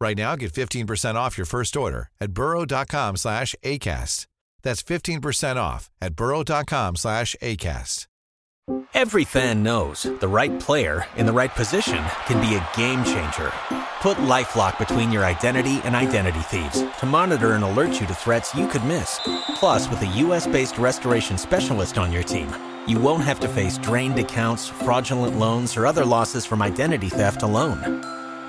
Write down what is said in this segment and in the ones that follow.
Right now, get 15% off your first order at burrow.com slash ACAST. That's 15% off at burrow.com slash ACAST. Every fan knows the right player in the right position can be a game changer. Put LifeLock between your identity and identity thieves to monitor and alert you to threats you could miss. Plus, with a U.S.-based restoration specialist on your team, you won't have to face drained accounts, fraudulent loans, or other losses from identity theft alone.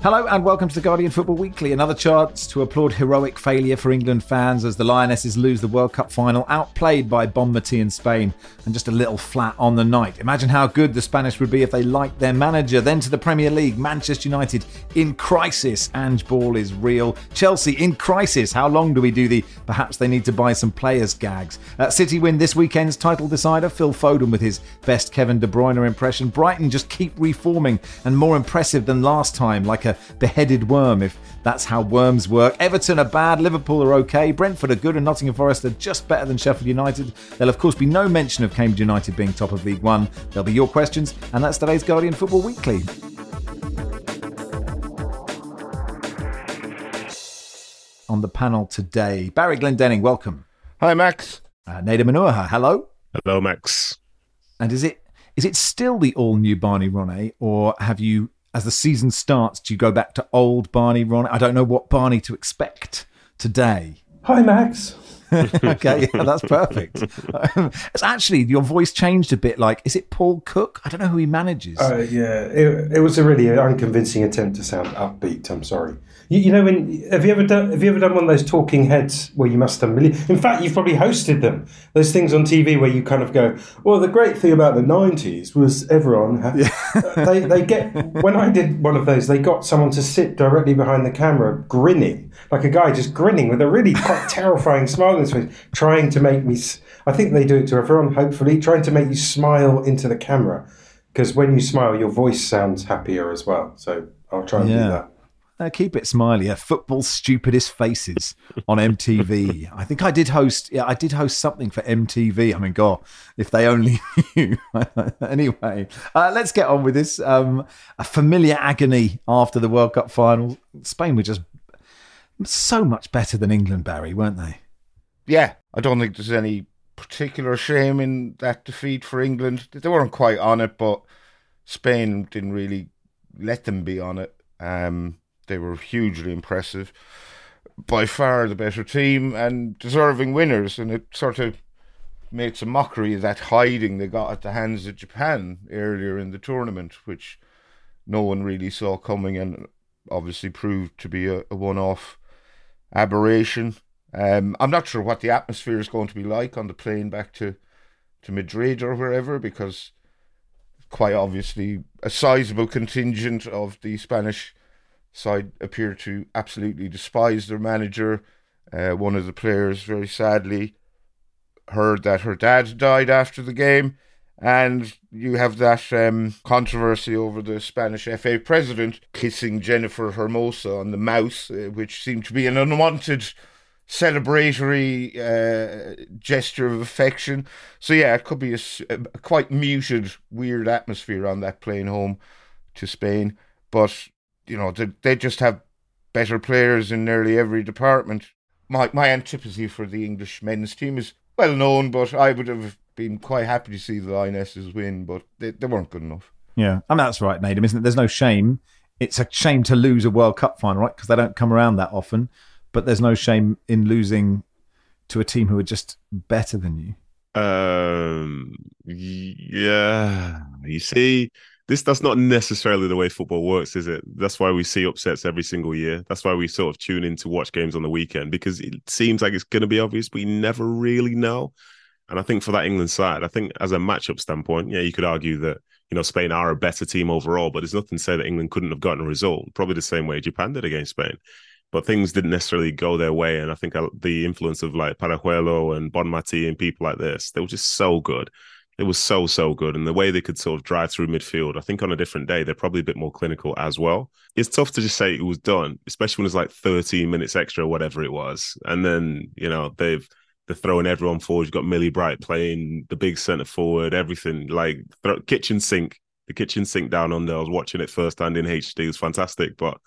Hello and welcome to the Guardian Football Weekly. Another chance to applaud heroic failure for England fans as the Lionesses lose the World Cup final, outplayed by Bonmati in Spain, and just a little flat on the night. Imagine how good the Spanish would be if they liked their manager. Then to the Premier League, Manchester United in crisis. Ange Ball is real. Chelsea in crisis. How long do we do the perhaps they need to buy some players gags? Uh, City win this weekend's title decider. Phil Foden with his best Kevin De Bruyne impression. Brighton just keep reforming and more impressive than last time, like a beheaded worm, if that's how worms work. Everton are bad, Liverpool are okay, Brentford are good, and Nottingham Forest are just better than Sheffield United. There'll, of course, be no mention of Cambridge United being top of League One. There'll be your questions, and that's today's Guardian Football Weekly. On the panel today, Barry Glendenning, welcome. Hi, Max. Uh, Nedum Onuoha, hello. Hello, Max. And is it is it still the all new Barney Ronay, or have you as the season starts, do you go back to old Barney Ron? I don't know what Barney to expect today. Hi, Max. okay, yeah, that's perfect. it's actually your voice changed a bit. Like, is it Paul Cook? I don't know who he manages. Uh, yeah, it, it was a really unconvincing attempt to sound upbeat. I'm sorry. You, you, know, when have you ever done have you ever done one of those talking heads where you must have million? In fact, you've probably hosted them. Those things on TV where you kind of go, "Well, the great thing about the '90s was everyone." Had, yeah. they they get when I did one of those, they got someone to sit directly behind the camera, grinning like a guy just grinning with a really quite terrifying smile on his face, trying to make me. I think they do it to everyone. Hopefully, trying to make you smile into the camera because when you smile, your voice sounds happier as well. So I'll try and yeah. do that. Uh, keep it smiley. Uh, football's stupidest faces on MTV. I think I did host. Yeah, I did host something for MTV. I mean, God, if they only knew. anyway, uh, let's get on with this. Um, a familiar agony after the World Cup final. Spain were just so much better than England, Barry, weren't they? Yeah, I don't think there's any particular shame in that defeat for England. They weren't quite on it, but Spain didn't really let them be on it. Um, they were hugely impressive. By far the better team and deserving winners, and it sort of makes a mockery of that hiding they got at the hands of Japan earlier in the tournament, which no one really saw coming and obviously proved to be a, a one off aberration. Um, I'm not sure what the atmosphere is going to be like on the plane back to, to Madrid or wherever because quite obviously a sizable contingent of the Spanish side appear to absolutely despise their manager. Uh, one of the players, very sadly, heard that her dad died after the game. And you have that um, controversy over the Spanish FA president kissing Jennifer Hermoso on the mouth, uh, which seemed to be an unwanted celebratory uh, gesture of affection. So, yeah, it could be a, a, quite muted, weird atmosphere on that plane home to Spain. But you know, they, they just have better players in nearly every department. My my antipathy for the English men's team is well known, but I would have been quite happy to see the Lionesses win, but they, they weren't good enough. Yeah, I mean that's right, Nedum, isn't it? There's no shame. It's a shame to lose a World Cup final, right? Because they don't come around that often. But there's no shame in losing to a team who are just better than you. Um, yeah, you see, this that's not necessarily the way football works, is it? That's why we see upsets every single year. That's why we sort of tune in to watch games on the weekend because it seems like it's going to be obvious, but you never really know. And I think for that England side, I think as a matchup standpoint, yeah, you could argue that you know Spain are a better team overall, but there's nothing to say that England couldn't have gotten a result. Probably the same way Japan did against Spain, but things didn't necessarily go their way. And I think uh, the influence of like Paralluelo and Bonmati and people like this, they were just so good it was so so good. And the way they could sort of drive through midfield i think on a different day they're probably a bit more clinical as well. It's tough to just say it was done especially when it's like 13 minutes extra whatever it was. And then you know they've they're throwing everyone forward. You've got millie bright playing the big center forward everything like throw, kitchen sink the kitchen sink down under. I was watching it firsthand in hd it was fantastic. But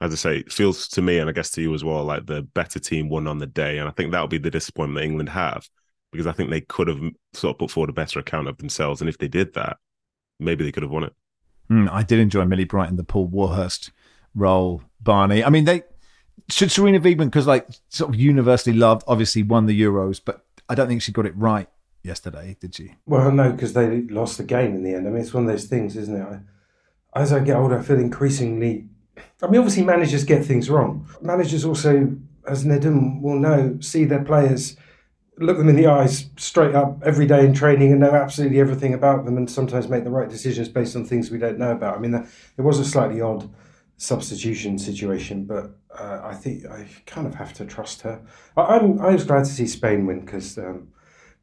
as I say, it feels to me, and I guess to you as well, like the better team won on the day. And I think that'll be the disappointment that England have because I think they could have sort of put forward a better account of themselves. And if they did that, maybe they could have won it. Mm, I did enjoy Millie Bright in the Paul Warhurst role, Barney. I mean, they should Sarina Wiegman, because like sort of universally loved, obviously won the Euros, but I don't think she got it right yesterday, did she? Well, no, because they lost the game in the end. I mean, it's one of those things, isn't it? I, as I get older, I feel increasingly. I mean, obviously, managers get things wrong. Managers also, as Nedum will know, see their players look them in the eyes straight up every day in training and know absolutely everything about them and sometimes make the right decisions based on things we don't know about. I mean, it was a slightly odd substitution situation, but uh, I think I kind of have to trust her. I, am I was glad to see Spain win because um,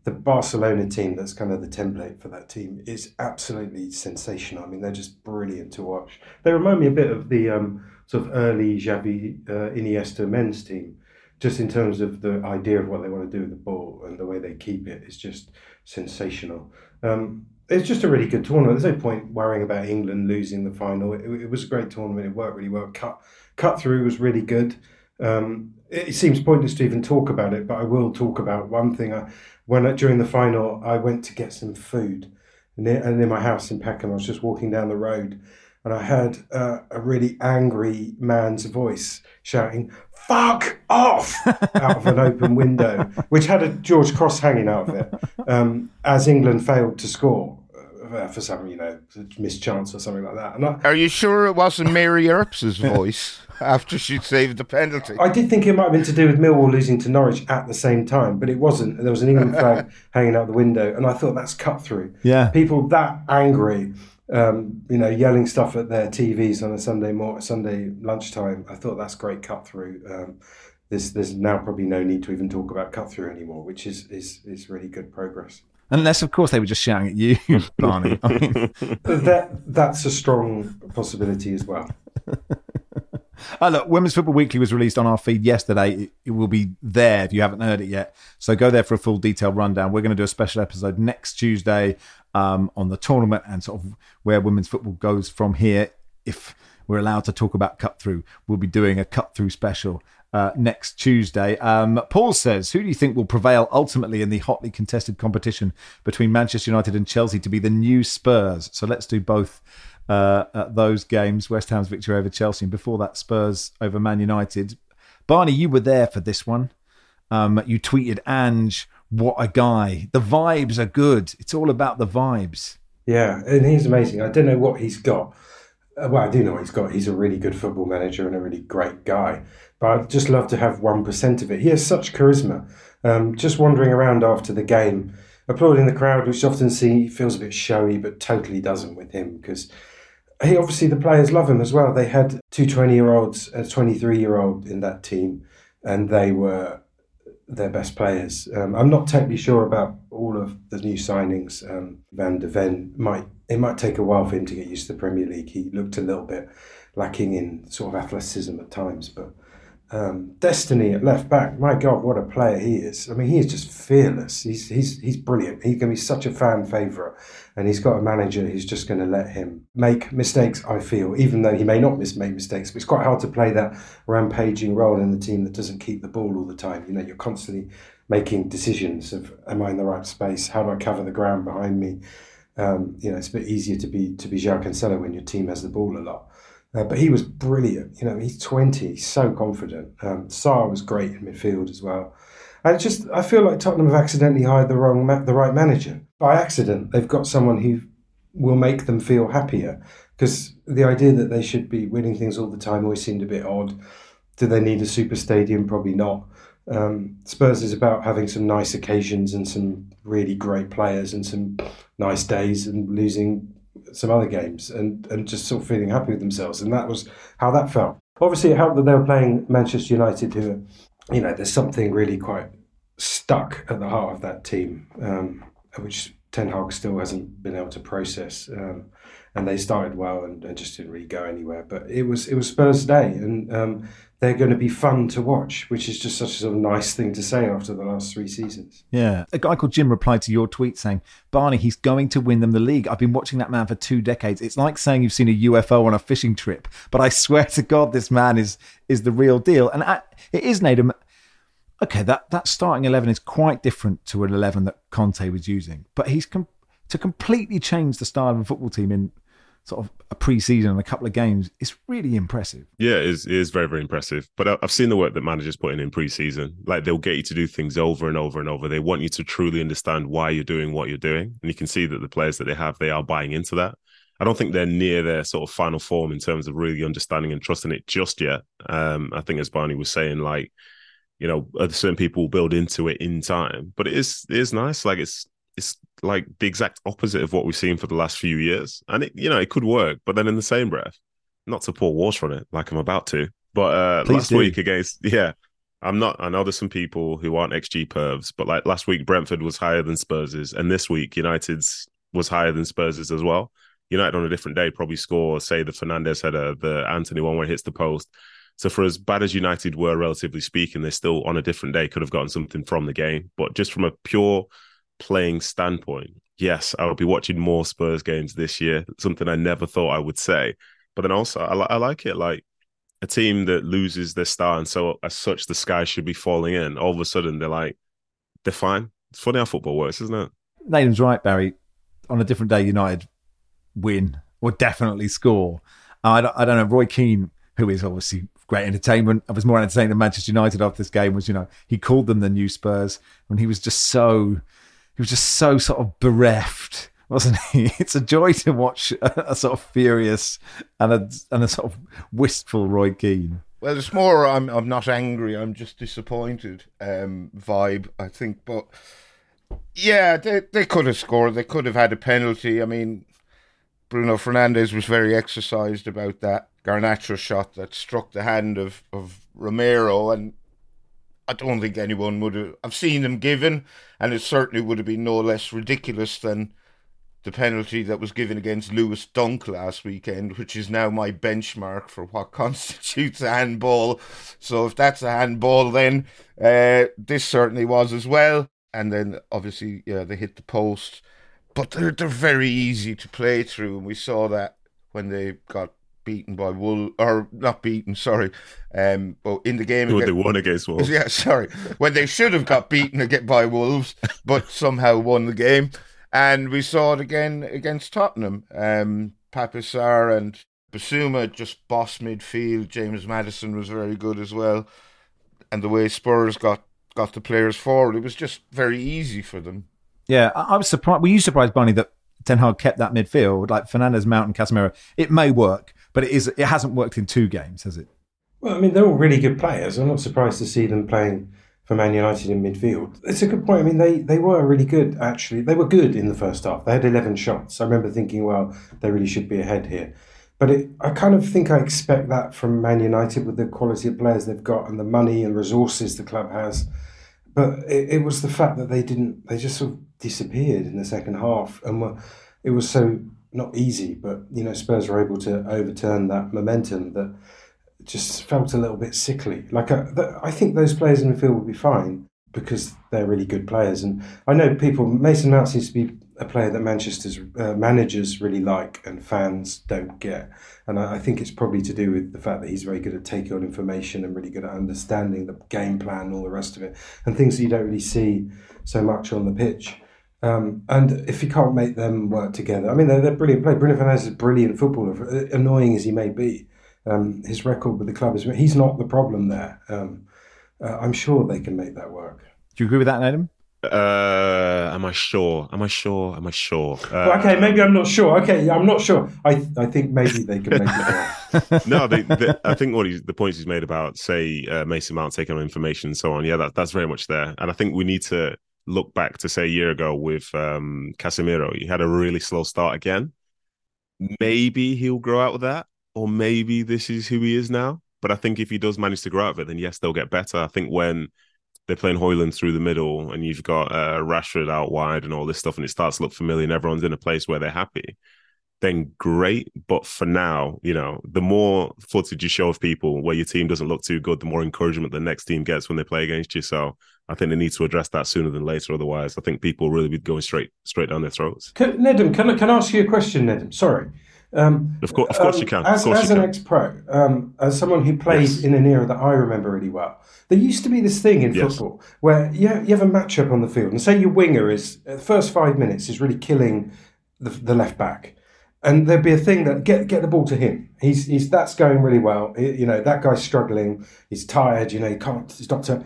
the Barcelona team, that's kind of the template for that team, is absolutely sensational. I mean, they're just brilliant to watch. They remind me a bit of the um, sort of early Xavi uh, Iniesta men's team just in terms of the idea of what they want to do with the ball and the way they keep it is just sensational. Um, it's just a really good tournament. There's no point worrying about England losing the final. It, it was a great tournament. It worked really well. Cut cut through was really good. Um, it, seems pointless to even talk about it, but I will talk about one thing. I, when during the final, I went to get some food near, and near my house in Peckham. I was just walking down the road, and I heard uh, a really angry man's voice shouting, fuck off out of an open window, which had a George Cross hanging out of it, um, as England failed to score uh, for some, you know, mischance or something like that. I, Are you sure it wasn't Mary Earps' voice after she'd saved the penalty? I did think it might have been to do with Millwall losing to Norwich at the same time, but it wasn't. There was an England flag hanging out the window, and I thought that's cut through. Yeah, people that angry um, you know, yelling stuff at their TVs on a Sunday more Sunday lunchtime. I thought that's great cut through. Um, there's there's now probably no need to even talk about cut through anymore, which is is is really good progress. Unless, of course, they were just shouting at you, Barney. I mean... that that's a strong possibility as well. Uh, look, Women's Football Weekly was released on our feed yesterday. It, it, will be there if you haven't heard it yet. So go there for a full detailed rundown. We're going to do a special episode next Tuesday um, on the tournament and sort of where women's football goes from here. If we're allowed to talk about cut through, we'll be doing a cut through special uh, next Tuesday. Um, Paul says, Who do you think will prevail ultimately in the hotly contested competition between Manchester United and Chelsea to be the new Spurs? So let's do both uh, those games West Ham's victory over Chelsea, and before that, Spurs over Man United. Barney, you were there for this one. Um, you tweeted, Ange, what a guy. The vibes are good. It's all about the vibes. Yeah, and he's amazing. I don't know what he's got. Uh, well, I do know what he's got. He's a really good football manager and a really great guy. But I'd just love to have 1% of it. He has such charisma. Um, just wandering around after the game, applauding the crowd, which often see feels a bit showy, but totally doesn't with him because he obviously the players love him as well. They had two 20 year olds, a 23 year old in that team, and they were their best players. Um, I'm not totally sure about all of the new signings. Um, Van de Ven might it might take a while for him to get used to the Premier League. He looked a little bit lacking in sort of athleticism at times, but um, Destiny at left back, my God, what a player he is! I mean, he is just fearless. He's he's he's brilliant. He's going to be such a fan favourite, and he's got a manager who's just going to let him make mistakes. I feel, even though he may not miss make mistakes, but it's quite hard to play that rampaging role in the team that doesn't keep the ball all the time. You know, you're constantly making decisions of, am I in the right space? How do I cover the ground behind me? Um, you know, it's a bit easier to be to be João Cancelo when your team has the ball a lot. Uh, but he was brilliant. You know, he's 20, he's so confident. Um, Sarr was great in midfield as well. And just, I feel like Tottenham have accidentally hired the wrong, ma- the right manager. By accident, they've got someone who will make them feel happier. Because the idea that they should be winning things all the time always seemed a bit odd. Do they need a super stadium? Probably not. Um, Spurs is about having some nice occasions and some really great players and some nice days and losing some other games and, and just sort of feeling happy with themselves. And that was how that felt. Obviously, it helped that they were playing Manchester United, who, you know, there's something really quite stuck at the heart of that team, um, which Ten Hag still hasn't been able to process. Um, and they started well and, and, just didn't really go anywhere. But it was it was Spurs' day, and um, they're going to be fun to watch, which is just such a sort of nice thing to say after the last three seasons. Yeah, a guy called Jim replied to your tweet saying, "Barney, he's going to win them the league. I've been watching that man for two decades. It's like saying you've seen a UFO on a fishing trip, but I swear to God, this man is is the real deal." And I, it is Nedum okay, that, that starting 11 is quite different to an 11 that Conte was using. But he's com- to completely change the style of a football team in sort of a pre-season and a couple of games it's really impressive. Yeah, it is, it is very, very impressive. But I've seen the work that managers put in in pre-season. Like they'll get you to do things over and over and over. They want you to truly understand why you're doing what you're doing. And you can see that the players that they have, they are buying into that. I don't think they're near their sort of final form in terms of really understanding and trusting it just yet. Um, I think as Barney was saying, like you know, certain people will build into it in time. But it is it is nice. Like it's it's like the exact opposite of what we've seen for the last few years. And it you know, it could work, but then in the same breath, not to pour water on it like I'm about to. But uh Please last do. week against yeah, I'm not I know there's some people who aren't XG pervs, but like last week Brentford was higher than Spurs's, and this week United's was higher than Spurs's as well. United on a different day probably score, say the Fernandes header, the Antony one where it hits the post so for as bad as United were, relatively speaking, they still on a different day could have gotten something from the game. But just from a pure playing standpoint, yes, I will be watching more Spurs games this year. Something I never thought I would say. But then also, I, I like it. Like a team that loses their star, and so as such, the sky should be falling in. All of a sudden, they're like, they're fine. It's funny how football works, isn't it? Nathan's right, Barry. On a different day, United win or definitely score. I don't, I don't know. Roy Keane, who is obviously great entertainment. I was more entertained than Manchester United after this game. Was you know he called them the new Spurs when he was just so he was just so sort of bereft, wasn't he? It's a joy to watch a, a sort of furious and a and a sort of wistful Roy Keane. Well, it's more I'm I'm not angry. I'm just disappointed. Um, vibe I think, but yeah, they they could have scored. They could have had a penalty. I mean, Bruno Fernandes was very exercised about that. Garnacho shot that struck the hand of, of Romero, and I don't think anyone would have. I've seen them given, and it certainly would have been no less ridiculous than the penalty that was given against Lewis Dunk last weekend, which is now my benchmark for what constitutes a handball. So if that's a handball, then uh, this certainly was as well. And then obviously, yeah, they hit the post, but they're they're very easy to play through, and we saw that when they got beaten by Wool or not beaten, sorry, um, but in the game when they won against Wolves. Yeah, sorry, when they should have got beaten again by Wolves, but somehow won the game, and we saw it again against Tottenham. Um, Pape Sarr and Bissouma just boss midfield. James Maddison was very good as well, and the way Spurs got got the players forward, it was just very easy for them. Yeah, I, I was surprised. Were you surprised, Barney, that Ten Hag kept that midfield like Fernandes, Mount, and Casemiro? It may work, but it is it hasn't worked in two games, has it? Well, I mean, they're all really good players. I'm not surprised to see them playing for Man United in midfield. It's a good point. I mean, they, they were really good, actually. They were good in the first half. They had 11 shots. I remember thinking, well, they really should be ahead here. But it, I kind of think I expect that from Man United with the quality of players they've got and the money and resources the club has. But it, it was the fact that they didn't, they just sort of disappeared in the second half. And were, it was so not easy, but you know Spurs were able to overturn that momentum that just felt a little bit sickly. Like a, uh, I think those players in the field will be fine because they're really good players, and I know people. Mason Mount seems to be a player that Manchester's uh, managers really like and fans don't get, and I, I think it's probably to do with the fact that he's very good at taking on information and really good at understanding the game plan and all the rest of it, and things that you don't really see so much on the pitch. Um, and if you can't make them work together, I mean, they're, they're brilliant players. Bruno Fernandes is a brilliant footballer, uh, annoying as he may be. Um, his record with the club is he's not the problem there. Um, uh, I'm sure they can make that work. Do you agree with that, Adam? Uh, am I sure? Am I sure? Am I sure? Uh, Well, okay, maybe I'm not sure. Okay, I'm not sure. I I think maybe they can make it. Work. no, they, they, I think what he's, the points he's made about, say, uh, Mason Mount taking on information and so on, yeah, that, that's very much there. And I think we need to look back to, say, a year ago with um, Casemiro. He had a really slow start again. Maybe he'll grow out of that, or maybe this is who he is now. But I think if he does manage to grow out of it, then yes, they'll get better. I think when they're playing Højlund through the middle and you've got uh, Rashford out wide and all this stuff, and it starts to look familiar and everyone's in a place where they're happy, then great. But for now, you know, the more footage you show of people where your team doesn't look too good, the more encouragement the next team gets when they play against you. So I think they need to address that sooner than later. Otherwise, I think people will really be going straight straight down their throats. Can, Nedum, can, I- can I ask you a question, Nedum? Sorry. Um, Of course, of course um, you can. As, as you an ex-pro, um, as someone who played Yes. in an era that I remember really well, there used to be this thing in Yes. football where you have, you have a matchup on the field, and say your winger is uh, the first five minutes is really killing the, the left back, and there'd be a thing that get get the ball to him. He's he's that's going really well. He- you know that guy's struggling. He's tired. You know he can't. He's not to.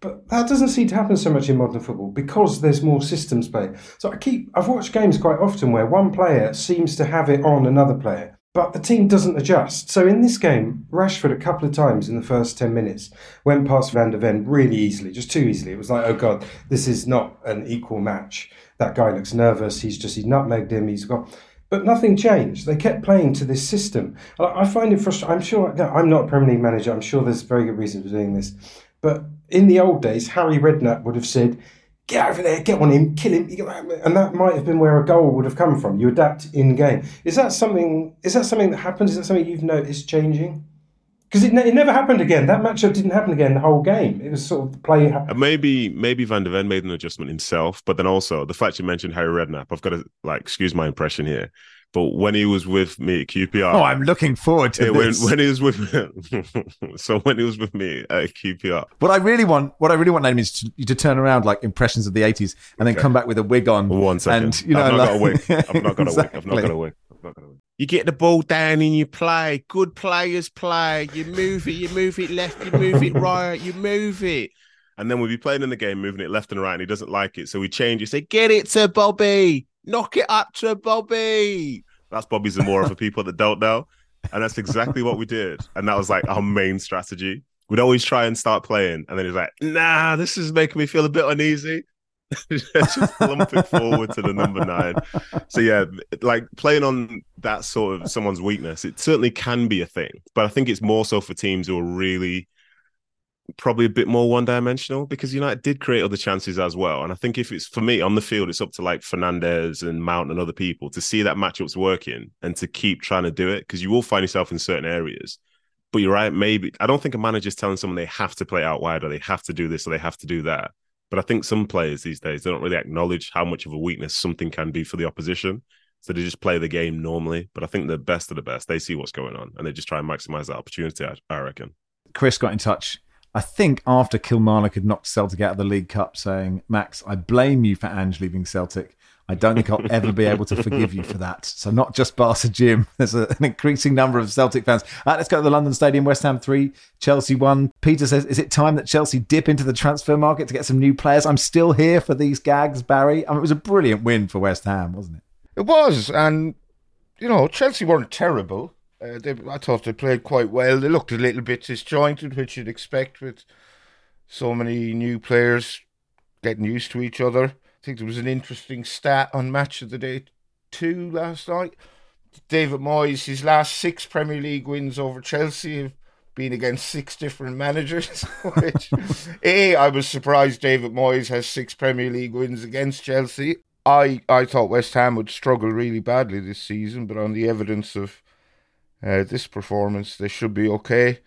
But that doesn't seem to happen so much in modern football because there's more systems play. So I keep I've watched games quite often where one player seems to have it on another player, but the team doesn't adjust. So in this game, Rashford a couple of times in the first ten minutes went past Van de Ven really easily, just too easily. It was like, oh god, this is not an equal match. That guy looks nervous. He's just he's nutmegged him. He's got. But nothing changed. They kept playing to this system. I find it frustrating. I'm sure I'm not a Premier League manager. I'm sure there's very good reasons for doing this. But in the old days, Harry Redknapp would have said, "Get over there, get on him, kill him," and that might have been where a goal would have come from. You adapt in game. Is that something? Is that something that happens? Is that something you've noticed changing? Because it, ne- it never happened again. That matchup didn't happen again the whole game. It was sort of the play. Ha- maybe maybe Van de Ven made an adjustment himself, but then also the fact you mentioned Harry Redknapp, I've got to like excuse my impression here, but when he was with me at QPR, Oh, I'm looking forward to when, this. when he was with so when he was with me at QPR, What I really want, what I really want, Nedum, is to, you to turn around like impressions of the '80s, and then Okay. come back with a wig on. one second, And you know, I've not like, got a wig. I've not got a wig. I've not Exactly. got a wig. I've not got a wig. You get the ball down and you play. Good players play. You move it. You move it left. You move it right. You move it. And then we'll be playing in the game, moving it left and right, and he doesn't like it. So we change it. Say, get it to Bobby. Knock it up to Bobby. That's Bobby Zamora for people that don't know. And that's exactly what we did. And that was like our main strategy. We'd always try and start playing. And then he's like, nah, this is making me feel a bit uneasy. Just lump it forward to the number nine. So yeah, like playing on that sort of someone's weakness, it certainly can be a thing. But I think it's more so for teams who are really probably a bit more one dimensional because United did create other chances as well. And I think if it's for me on the field, it's up to like Fernandes and Mount and other people to see that matchup's working and to keep trying to do it because you will find yourself in certain areas. But you're right, maybe I don't think a manager's telling someone they have to play out wide or they have to do this or they have to do that. But I think some players these days they don't really acknowledge how much of a weakness something can be for the opposition. So they just play the game normally. But I think the best of the best, they see what's going on and they just try and maximize that opportunity, I, I reckon. Chris got in touch. I think after Kilmarnock had knocked Celtic out of the League Cup, saying, "Max, I blame you for Ange leaving Celtic. I don't think I'll ever be able to forgive you for that." So not just Barca Jim. There's a, an increasing number of Celtic fans. Uh, let's go to the London Stadium. West Ham three, Chelsea one. Peter says, "Is it time that Chelsea dip into the transfer market to get some new players?" I'm still here for these gags, Barry. I mean, it was a brilliant win for West Ham, wasn't it? It was, and you know Chelsea weren't terrible. Uh, they, I thought they played quite well. They looked a little bit disjointed, which you'd expect with so many new players getting used to each other. I think there was an interesting stat on Match of the Day two last night. David Moyes, his last six Premier League wins over Chelsea have been against six different managers. Which, a, I was surprised David Moyes has six Premier League wins against Chelsea. I, I thought West Ham would struggle really badly this season, but on the evidence of uh, this performance, they should be okay.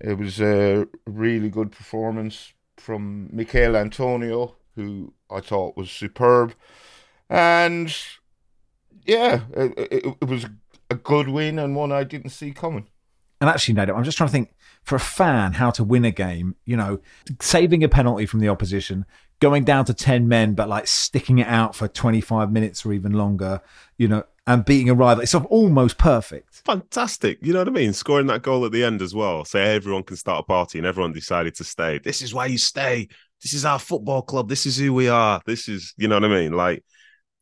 It was a really good performance from Michael Antonio, who I thought was superb. And yeah, it, it, it was a good win and one I didn't see coming. And actually, no, I'm just trying to think for a fan how to win a game. You know, saving a penalty from the opposition, going down to ten men, but like sticking it out for 25 minutes or even longer. You know, and beating a rival. It's almost perfect. Fantastic. You know what I mean? Scoring that goal at the end as well. Say everyone can start a party and everyone decided to stay. This is why you stay. this is our football club. This is who we are. This is, you know what I mean? Like,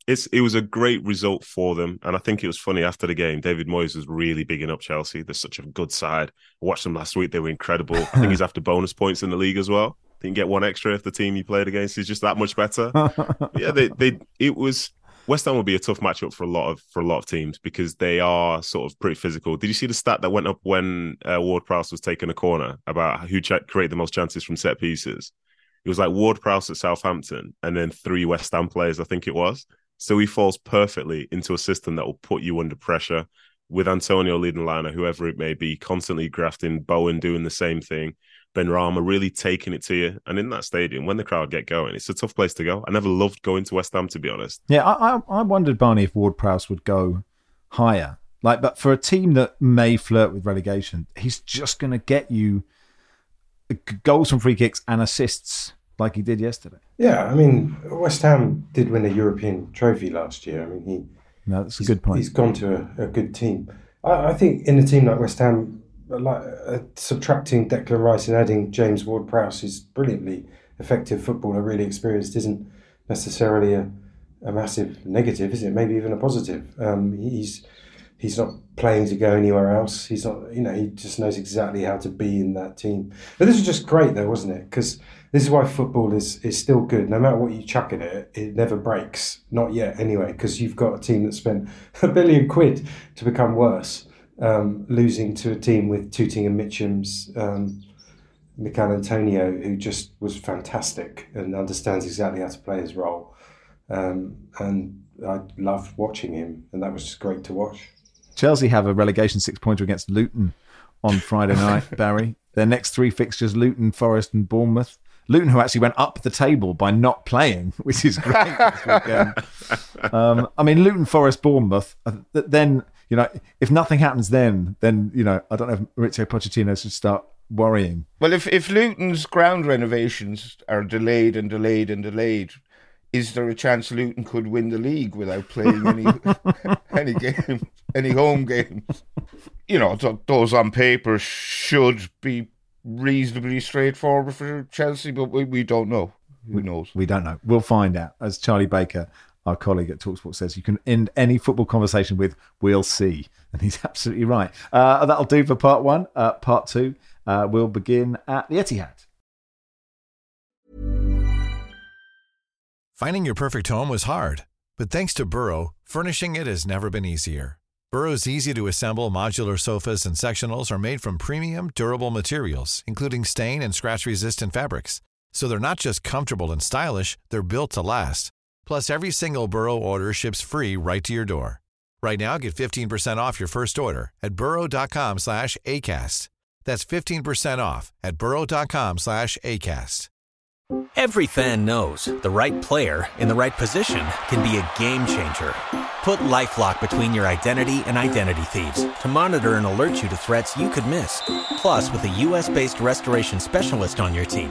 it's it was a great result for them, and I think it was funny after the game. David Moyes was really bigging up Chelsea. They're such a good side. I watched them last week; they were incredible. I think he's after bonus points in the league as well. Didn't get one extra if the team you played against is just that much better. yeah, they they it was West Ham will be a tough matchup for a lot of for a lot of teams because they are sort of pretty physical. Did you see the stat that went up when uh, Ward Prowse was taking a corner about who ch- created the most chances from set pieces? It was like Ward Prowse at Southampton and then three West Ham players, I think it was. So he falls perfectly into a system that will put you under pressure with Antonio leading liner, whoever it may be, constantly grafting, Bowen doing the same thing. Benrahma really taking it to you. And in that stadium, when the crowd get going, it's a tough place to go. I never loved going to West Ham, to be honest. Yeah, I, I, I wondered, Barney, if Ward Prowse would go higher. Like, but for a team that may flirt with relegation, he's just going to get you uh, goals from free kicks and assists like he did yesterday. Yeah, I mean, West Ham did win a European trophy last year. I mean, he. No, that's a good point. He's gone to a, a good team. I, I, think in a team like West Ham, like uh, subtracting Declan Rice and adding James Ward-Prowse is brilliantly effective footballer, really experienced, isn't necessarily a, a massive negative, is it? Maybe even a positive. Um, he's he's not playing to go anywhere else. He's not, you know, he just knows exactly how to be in that team. But this was just great, though, wasn't it? Because this is why football is is still good. No matter what you chuck at it, it never breaks. Not yet, anyway. Because you've got a team that spent a billion quid to become worse, um, losing to a team with Tooting and Mitcham's. Um, Michail Antonio, who just was fantastic and understands exactly how to play his role. Um, and I loved watching him, and that was just great to watch. Chelsea have a relegation six pointer against Luton on Friday night, Barry. Their next three fixtures Luton, Forest, and Bournemouth. Luton, who actually went up the table by not playing, which is great. um, I mean, Luton, Forest, Bournemouth. Uh, then you know, if nothing happens, then then you know, I don't know if Mauricio Pochettino should start worrying. Well, if if Luton's ground renovations are delayed and delayed and delayed, is there a chance Luton could win the league without playing any any game, any home games? You know, those on paper should be reasonably straightforward for Chelsea, but we, we don't know. Who knows? We don't know. We'll find out. As Charlie Baker, our colleague at Talksport, says, you can end any football conversation with "We'll see," and he's absolutely right. Uh, that'll do for part one. Uh, part two, uh, we'll begin at the Etihad. Finding your perfect home was hard, but thanks to Burrow, furnishing it has never been easier. Burrow's easy to assemble modular sofas and sectionals are made from premium, durable materials, including stain and scratch resistant fabrics. So they're not just comfortable and stylish, they're built to last. Plus, every single Burrow order ships free right to your door. Right now, get 15% off your first order at burrow.com slash ACAST. That's 15% off at burrow.com slash ACAST. Every fan knows the right player in the right position can be a game changer. Put LifeLock between your identity and identity thieves to monitor and alert you to threats you could miss. Plus, with a U.S.-based restoration specialist on your team,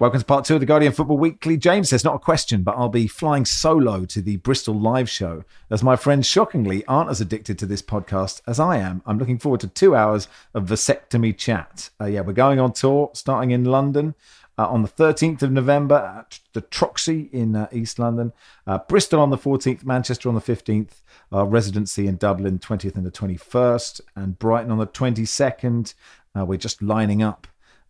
Welcome to part two of the Guardian Football Weekly. James says, not a question, but I'll be flying solo to the Bristol live show, as my friends shockingly aren't as addicted to this podcast as I am. I'm looking forward to two hours of vasectomy chat. Uh, yeah, we're going on tour, starting in London uh, on the 13th of November at the Troxy in uh, East London, uh, Bristol on the 14th, Manchester on the 15th, our residency in Dublin 20th and the 21st, and Brighton on the 22nd. Uh, we're just lining up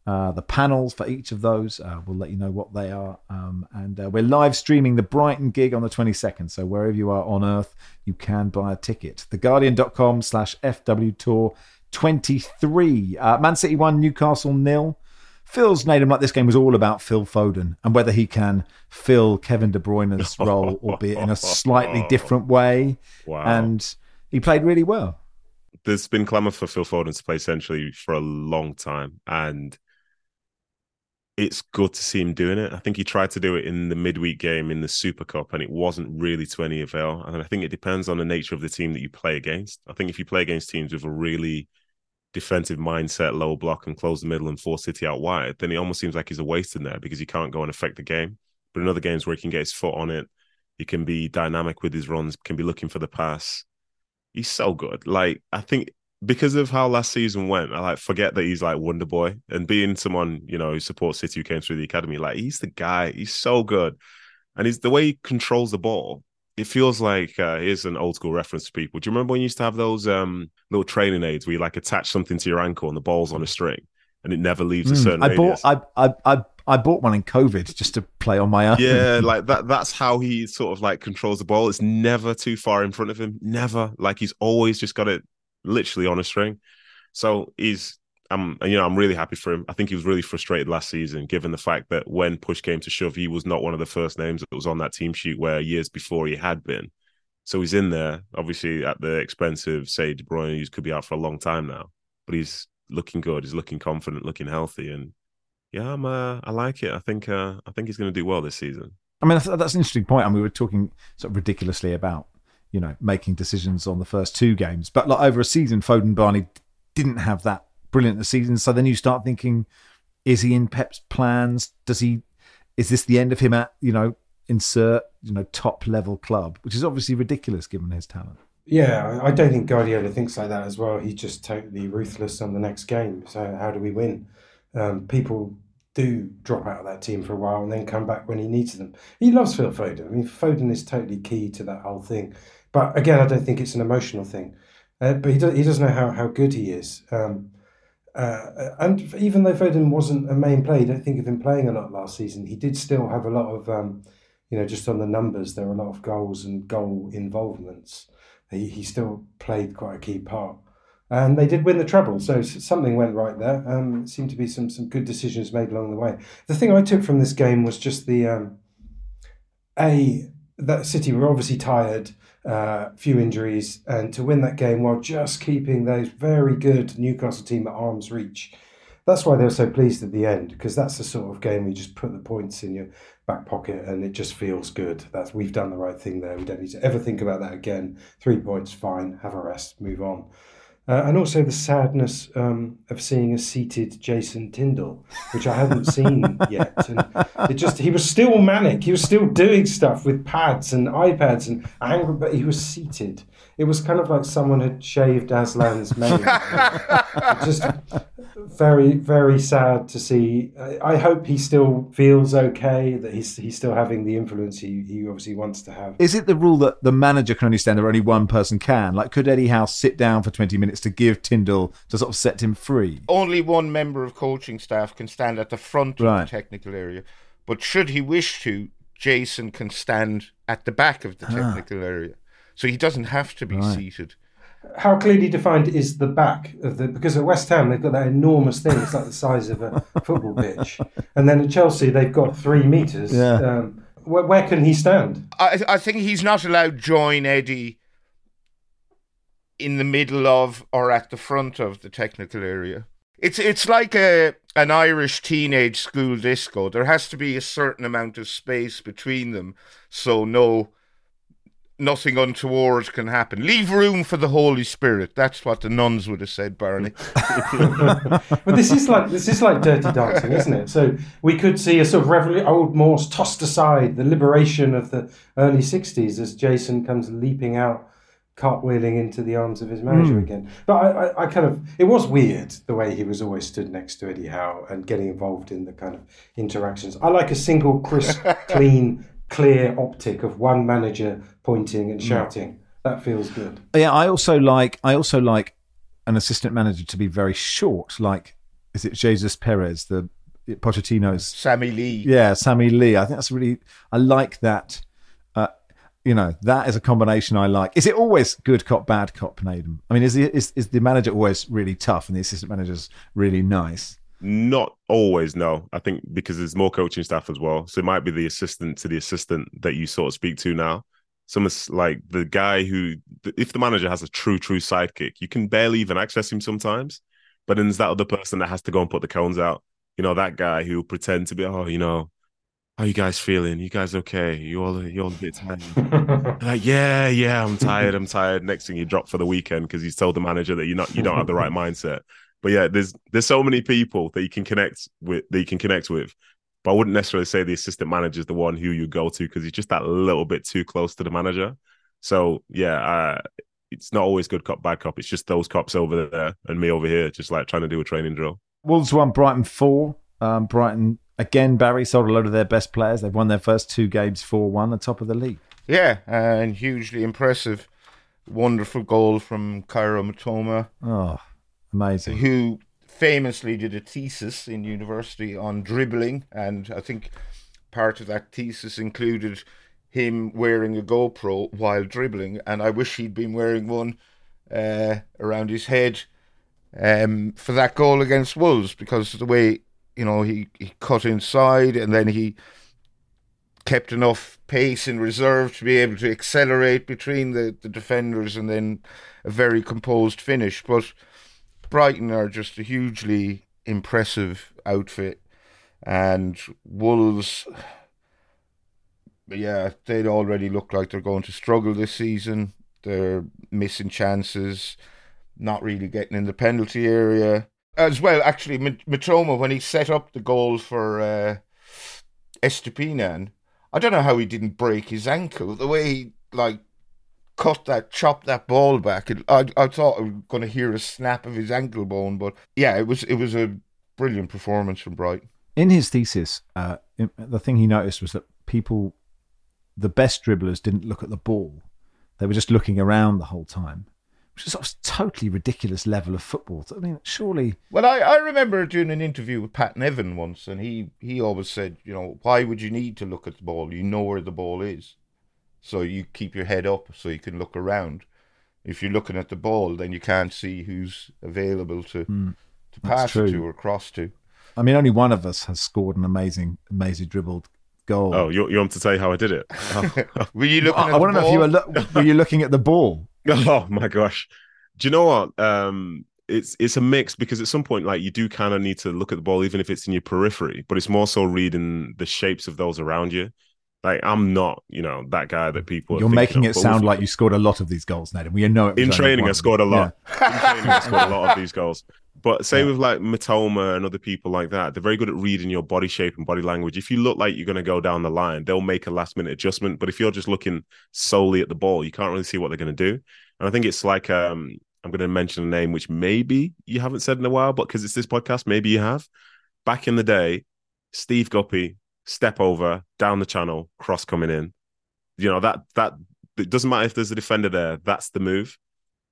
uh, the panels for each of those. Uh, we'll let you know what they are. Um, and uh, we're live streaming the Brighton gig on the 22nd. So wherever you are on Earth, you can buy a ticket. TheGuardian.com slash FW Tour 23. Uh, Man City 1, Newcastle nil. Phil's made him like this game was all about Phil Foden and whether he can fill Kevin De Bruyne's role, albeit in a slightly different way. Wow. And he played really well. There's been clamour for Phil Foden to play centrally for a long time. And it's good to see him doing it. I think he tried to do it in the midweek game in the Super Cup, and it wasn't really to any avail. And I think it depends on the nature of the team that you play against. I think if you play against teams with a really defensive mindset, low block, and close the middle and force City out wide, then it almost seems like he's a waste in there because he can't go and affect the game. But in other games where he can get his foot on it, he can be dynamic with his runs, can be looking for the pass. He's so good. Like I think because of how last season went, I like forget that he's like Wonder Boy and being someone you know who supports City who came through the academy. Like he's the guy. He's so good, and he's the way he controls the ball. It feels like uh, here's an old school reference to people. Do you remember when you used to have those um, little training aids where you like attach something to your ankle and the ball's on a string and it never leaves mm, a certain? I radius? bought I, I I I bought one in COVID just to play on my own. Yeah, like that. That's how he sort of like controls the ball. It's never too far in front of him. Never. Like he's always just got it literally on a string. So he's I'm you know I'm really happy for him. I think he was really frustrated last season, given the fact that when push came to shove, he was not one of the first names that was on that team sheet where years before he had been. So he's in there, obviously at the expense of say De Bruyne, who could be out for a long time now, but he's looking good. He's looking confident, looking healthy, and yeah, I'm uh, I like it. I think uh, I think he's going to do well this season. I mean, that's an interesting point. And we were talking sort of ridiculously about you know, making decisions on the first two games. But like over a season, Foden Barney didn't have that brilliant a season. So then you start thinking, is he in Pep's plans? Does he? Is this the end of him at you know insert you know top level club, which is obviously ridiculous given his talent. Yeah, I don't think Guardiola thinks like that as well. He's just totally ruthless on the next game. So how do we win? Um, people do drop out of that team for a while and then come back when he needs them. He loves Phil Foden. I mean, Foden is totally key to that whole thing. But again, I don't think it's an emotional thing. Uh, but he, does, he does know how, how good he is. Um, uh, and even though Foden wasn't a main player, you don't think of him playing a lot last season. He did still have a lot of, um, you know, just on the numbers, there were a lot of goals and goal involvements. He, he still played quite a key part. And they did win the treble, so something went right there. Um, it seemed to be some some good decisions made along the way. The thing I took from this game was just the um, a that City were obviously tired uh, few injuries, and to win that game while just keeping those very good Newcastle team at arm's reach. That's why they were so pleased at the end because that's the sort of game you just put the points in your back pocket and it just feels good. That's we've done the right thing there. We don't need to ever think about that again. Three points, fine. Have a rest, move on. Uh, and also the sadness um, of seeing a seated Jason Tindall, which I hadn't seen yet. And it just he was still manic. He was still doing stuff with pads and iPads and angry, but he was seated. It was kind of like someone had shaved Aslan's mane. just very, very sad to see. I, hope he still feels okay, that he's he's still having the influence he, he obviously wants to have. Is it the rule that the manager can only stand there, only one person can? Like, could Eddie Howe sit down for 20 minutes to give Tindall to sort of set him free? Only one member of coaching staff can stand at the front right. of the technical area. But should he wish to, Jason can stand at the back of the ah. technical ah. area. So he doesn't have to be right. seated how clearly defined is the back of the because at West Ham they've got that enormous thing it's like the size of a football pitch. And then at Chelsea they've got three meters. Yeah. Um, where, where, can he stand? I, I think he's not allowed join Eddie in the middle of or at the front of the technical area. It's it's like a an Irish teenage school disco. There has to be a certain amount of space between them so no nothing untoward can happen. Leave room for the Holy Spirit. That's what the nuns would have said, Barney. but this is like this is like dirty dancing, isn't it? So we could see a sort of revolution, old Morse tossed aside, the liberation of the early '60s as Jason comes leaping out. Cartwheeling into the arms of his manager mm. again, but I, I, I, kind of it was weird the way he was always stood next to Eddie Howe and getting involved in the kind of interactions. I like a single, crisp, clean clear optic of one manager pointing and mm. shouting. Mm. That feels good. Yeah, I also like I also like an assistant manager to be very short. Like, is it Jesus Perez, the Pochettino's Sammy Lee? Yeah, Sammy Lee. I think that's really. I like that. Uh, you know, that is a combination I like. Is it always good cop, bad cop, Nedum? I mean, is the is, is the manager always really tough and the assistant manager's really nice? Not always, no. I think because there's more coaching staff as well. So it might be the assistant to the assistant that you sort of speak to now. Some like the guy who, if the manager has a true, true sidekick, you can barely even access him sometimes. But then there's that other person that has to go and put the cones out. you know, that guy who pretend to be, oh, you know, how you guys feeling? You guys okay? You all you all a bit tired? like, yeah, yeah, I'm tired. I'm tired. Next thing you drop for the weekend because he's told the manager that you're not you don't have the right mindset. But yeah, there's there's so many people that you can connect with that you can connect with. But I wouldn't necessarily say the assistant manager is the one who you go to because he's just that little bit too close to the manager. So yeah, uh, it's not always good cop bad cop. It's just those cops over there and me over here, just like trying to do a training drill. Wolves won Brighton four. Um, Brighton again. Barry sold a load of their best players. They've won their first two games four one, the top of the league. Yeah, and hugely impressive. Wonderful goal from Kaoru Mitoma. Oh, amazing. Who famously did a thesis in university on dribbling, and I think part of that thesis included him wearing a GoPro while dribbling, and I wish he'd been wearing one uh, around his head um, for that goal against Wolves because the way you know he, he cut inside and then he kept enough pace in reserve to be able to accelerate between the, the defenders and then a very composed finish. But Brighton are just a hugely impressive outfit, and Wolves. Yeah, they'd already look like they're going to struggle this season. They're missing chances, not really getting in the penalty area as well. Actually, Mitoma when he set up the goal for uh, Estupiñán, I don't know how he didn't break his ankle. The way he like cut that, chop that ball back. It, I I thought I was going to hear a snap of his ankle bone, but yeah, it was it was a brilliant performance from Bright. In his thesis, uh, the thing he noticed was that people, the best dribblers, didn't look at the ball; they were just looking around the whole time which is a totally ridiculous level of football. I mean, surely. Well, I, I remember doing an interview with Pat Nevin once, and he, he always said, you know, why would you need to look at the ball? You know where the ball is. So you keep your head up so you can look around. If you're looking at the ball, then you can't see who's available to, mm, to pass to or cross to. I mean, only one of us has scored an amazing, amazing dribbled goal. Oh, you, you want to tell you how I did it? were you looking? I, I want to know if you were, lo- were you looking at the ball. Oh my gosh. Do you know what? Um, it's it's a mix because at some point, like you do kind of need to look at the ball, even if it's in your periphery. But it's more so reading the shapes of those around you. Like I'm not, you know, that guy that people. You're making it sound like you scored a lot of these goals, Nedum. We know it. in training, I scored a lot. Yeah. in training, I scored a lot of these goals. But say yeah. with like Mitoma and other people like that, they're very good at reading your body shape and body language. If you look like you're going to go down the line, they'll make a last minute adjustment. But if you're just looking solely at the ball, you can't really see what they're going to do. And I think it's like um, I'm going to mention a name which maybe you haven't said in a while, but because it's this podcast, maybe you have. Back in the day, Steve Guppy, step over, down the channel, cross coming in. You know, that, that, it doesn't matter if there's a defender there, that's the move.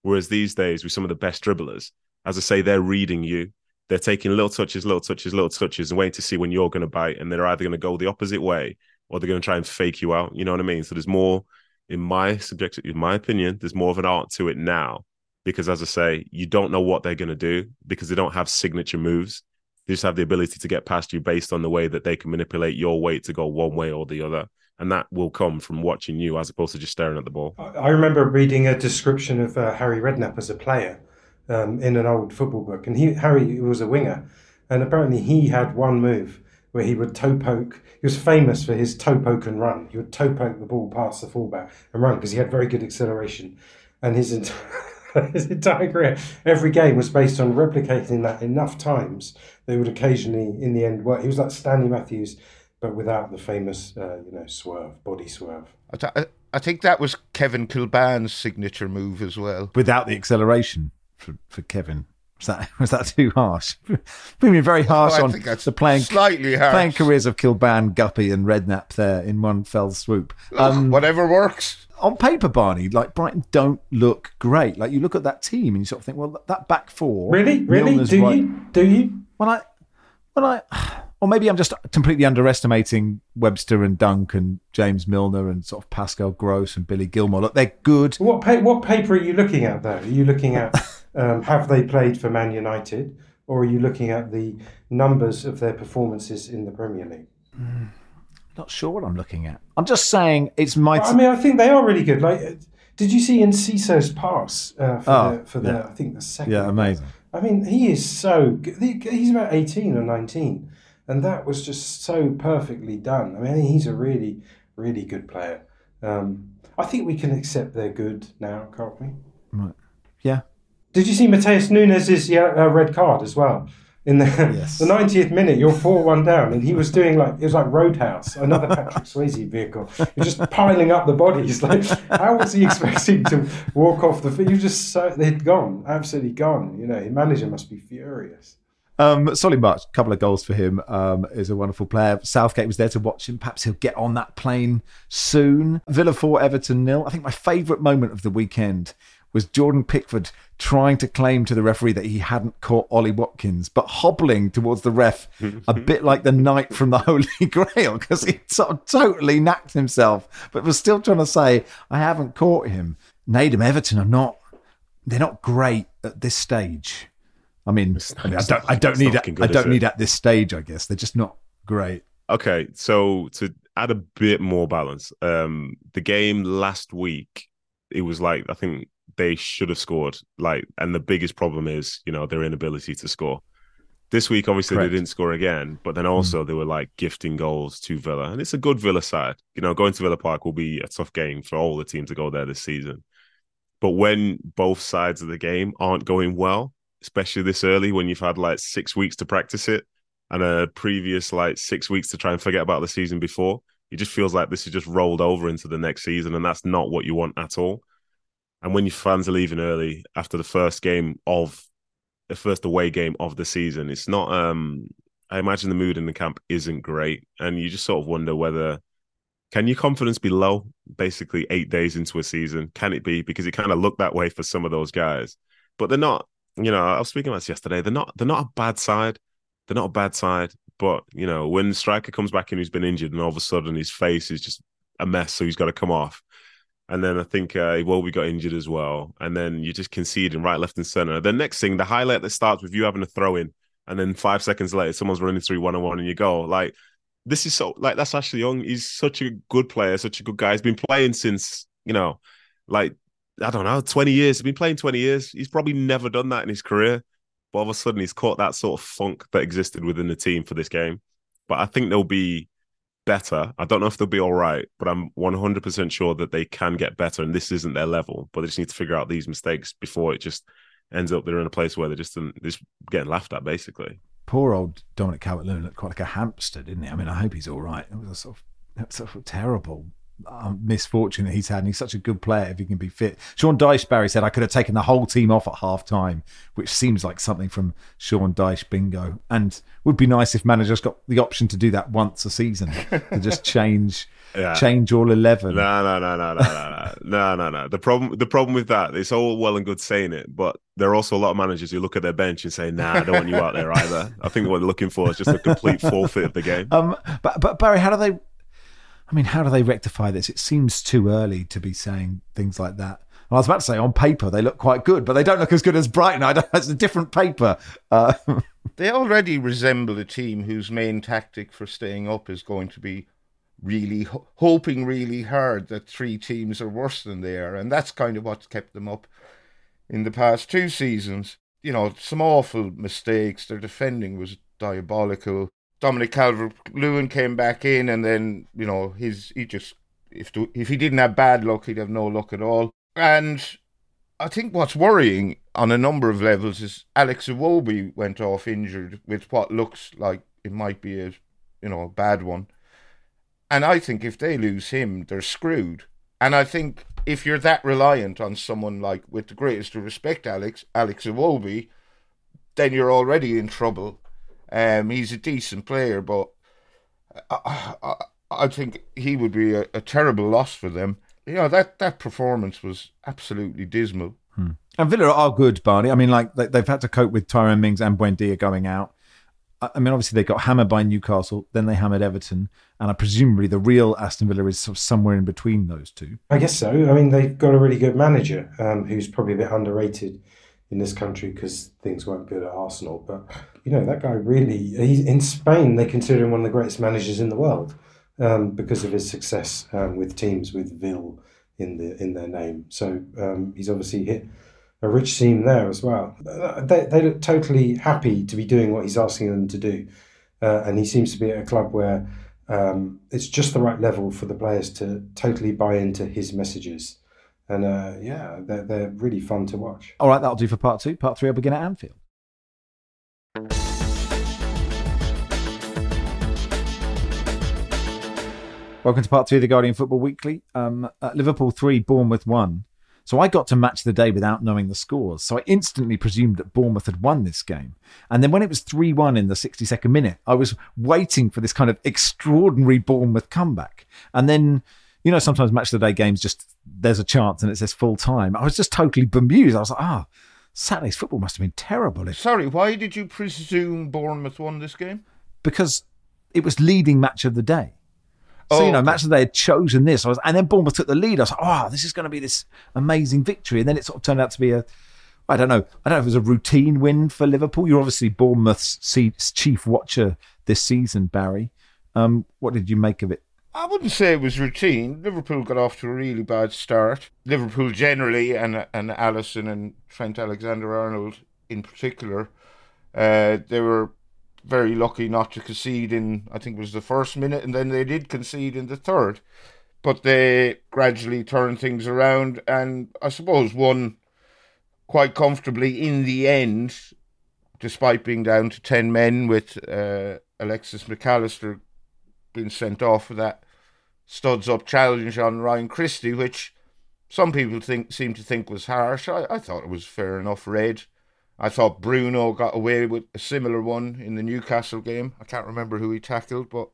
Whereas these days, with some of the best dribblers, as I say, they're reading you. They're taking little touches, little touches, little touches, and waiting to see when you're going to bite. And they're either going to go the opposite way or they're going to try and fake you out. You know what I mean? So there's more, in my subjective, in my opinion, there's more of an art to it now because as I say, you don't know what they're going to do because they don't have signature moves. They just have the ability to get past you based on the way that they can manipulate your weight to go one way or the other. And that will come from watching you as opposed to just staring at the ball. I remember reading a description of uh, Harry Redknapp as a player um, in an old football book. And he, Harry was a winger. And apparently he had one move where he would toe poke. He was famous for his toe poke and run. He would toe poke the ball past the fullback and run because he had very good acceleration. And his entire his entire career, every game was based on replicating that enough times they would occasionally, in the end, work. He was like Stanley Matthews, but without the famous, uh, you know, swerve, body swerve. I, th- I think that was Kevin Kilbane's signature move as well. Without the acceleration for, for Kevin. Was that was that too harsh? We've been very harsh oh, on the playing slightly harsh. playing careers of Kilbane, Guppy, and Redknapp there in one fell swoop. Um, whatever works on paper, Barney, like Brighton don't look great. Like you look at that team and you sort of think, well, that back four. Really, really, Milner's do right. you? Do you? When I, when I, or maybe I'm just completely underestimating Webster and Dunk and James Milner and sort of Pascal Gross and Billy Gilmour. Look, they're good. What pa- what paper are you looking at though? Are you looking at um, have they played for Man United, or are you looking at the numbers of their performances in the Premier League? Mm. Not sure what I'm looking at. I'm just saying it's my. T- I mean, I think they are really good. Like, did you see Enciso's pass uh, for, oh, the, for the? I think the second. Yeah, amazing. I mean, he is so good. He's about 18 or 19, and that was just so perfectly done. I mean, he's a really, really good player. Um, I think we can accept they're good now, can't we? Right. Yeah. Did you see Matheus Nunes' uh, red card as well? In the yes. the 90th minute, you're 4 1 down, and he was doing like, it was like Roadhouse, another Patrick Swayze vehicle. You're just piling up the bodies. Like, how was he expecting to walk off the field? You just so, they'd gone, absolutely gone. You know, his manager must be furious. Um, Solly March, a couple of goals for him, um, is a wonderful player. Southgate was there to watch him. Perhaps he'll get on that plane soon. Villa 4, Everton nil. I think my favourite moment of the weekend was Jordan Pickford trying to claim to the referee that he hadn't caught Ollie Watkins, but hobbling towards the ref a bit like the knight from the Holy Grail because he sort of totally knacked himself, but was still trying to say, I haven't caught him. Nedum Everton are not, they're not great at this stage. I mean, I, mean, I don't, I don't need, good, I don't need at this stage. I guess they're just not great. Okay, so to add a bit more balance, um, the game last week, it was like I think they should have scored. Like, and the biggest problem is, you know, their inability to score. This week, obviously, Correct. they didn't score again, but then hmm. also mm. they were like gifting goals to Villa, and it's a good Villa side. You know, going to Villa Park will be a tough game for all the teams to go there this season. But when both sides of the game aren't going well, especially this early, when you've had like six weeks to practice it and a previous like six weeks to try and forget about the season before, it just feels like this is just rolled over into the next season, and that's not what you want at all. And when your fans are leaving early after the first game of the first away game of the season, it's not. um I imagine the mood in the camp isn't great, and you just sort of wonder whether can your confidence be low basically eight days into a season? Can it be because it kind of looked that way for some of those guys, but they're not. You know, I was speaking about this yesterday. They're not. They're not a bad side. They're not a bad side. But you know, when striker comes back and he's been injured, and all of a sudden his face is just a mess, so he's got to come off and then I think uh, we got injured as well. And then you just conceding right, left, and center. The next thing, the highlight that starts with you having a throw in, and then five seconds later, someone's running through one on one, and you go like, "This is so like that's Ashley Young. He's such a good player, such a good guy. He's been playing since you know, like I don't know, twenty years. He's been playing twenty years. He's probably never done that in his career, but all of a sudden he's caught that sort of funk that existed within the team for this game. But I think there'll be better. I don't know if they'll be all right, but I'm 100% sure that they can get better. And this isn't their level, but they just need to figure out these mistakes before it just ends up they're in a place where they're just, um, they're just getting laughed at, basically. Poor old Dominic Calvert-Lewin looked quite like a hamster, didn't he? I mean, I hope he's all right. It was a sort of, sort of terrible um, misfortune that he's had, and he's such a good player if he can be fit. Sean Dyche Barry said I could have taken the whole team off at half time, which seems like something from Sean Dyche bingo, and would be nice if managers got the option to do that once a season to just change. Yeah. Change all eleven. No, no, no, no, no, no, no, no, no. The problem, the problem with that, it's all well and good saying it, but there are also a lot of managers who look at their bench and say, "Nah, I don't want you out there either." I think what they're looking for is just a complete forfeit of the game. Um, but but Barry, how do they I mean, how do they rectify this? It seems too early to be saying things like that. I was about to say on paper they look quite good, but they don't look as good as Brighton. I don't, it's a different paper. Uh, they already resemble a team whose main tactic for staying up is going to be really ho- hoping really hard that three teams are worse than they are, and that's kind of what's kept them up in the past two seasons. You know, some awful mistakes. Their defending was diabolical. Dominic Calvert Lewin came back in, and then you know his he just if the, if he didn't have bad luck, he'd have no luck at all. And I think what's worrying on a number of levels is Alex Iwobi went off injured with what looks like it might be a you know a bad one. And I think if they lose him, they're screwed. And I think if you're that reliant on someone like, with the greatest respect, Alex Alex Iwobi, then you're already in trouble. Um, he's a decent player, but I, I, I think he would be a, a, terrible loss for them. You know that that performance was absolutely dismal. Hmm. And Villa are good, Barney. I mean, like they, have had to cope with Tyrone Mings and Buendia going out. I mean, obviously they got hammered by Newcastle, then they hammered Everton, and I presumably the real Aston Villa is sort of somewhere in between those two. I guess so. I mean, they've got a really good manager um, who's probably a bit underrated in this country because things weren't good at Arsenal. But you know that guy really in Spain. They consider him one of the greatest managers in the world um, because of his success um, with teams with Ville in the in their name. So um, he's obviously hit a rich seam there as well. They, they look totally happy to be doing what he's asking them to do. Uh, and he seems to be at a club where um, it's just the right level for the players to totally buy into his messages. And uh, yeah, they're, they're really fun to watch. All right, that'll do for part two. Part three, I'll begin at Anfield. Welcome to part two of the Guardian Football Weekly. Um, Liverpool 3, Bournemouth 1. So I got to match the day without knowing the scores. So I instantly presumed that Bournemouth had won this game. And then when it was 3 1 in the 62nd minute, I was waiting for this kind of extraordinary Bournemouth comeback. And then, you know, sometimes match of the day games just there's a chance and it says full time. I was just totally bemused. I was like, ah, oh, Saturday's football must have been terrible. Sorry, why did you presume Bournemouth won this game? Because it was leading match of the day. So, oh, you know, okay. match that they had chosen this. I was, and then Bournemouth took the lead. I was like, oh, this is going to be this amazing victory. And then it sort of turned out to be a, I don't know, I don't know if it was a routine win for Liverpool. You're obviously Bournemouth's chief watcher this season, Barry. Um, what did you make of it? I wouldn't say it was routine. Liverpool got off to a really bad start. Liverpool generally, and and Alisson and Trent Alexander-Arnold in particular, uh, they were very lucky not to concede in, I think it was the first minute, and then they did concede in the third. But they gradually turned things around and I suppose won quite comfortably in the end, despite being down to 10 men with uh, Alexis Mac Allister being sent off for that studs up challenge on Ryan Christie, which some people think seem to think was harsh. I, I thought it was fair enough red. I thought Bruno got away with a similar one in the Newcastle game. I can't remember who he tackled, but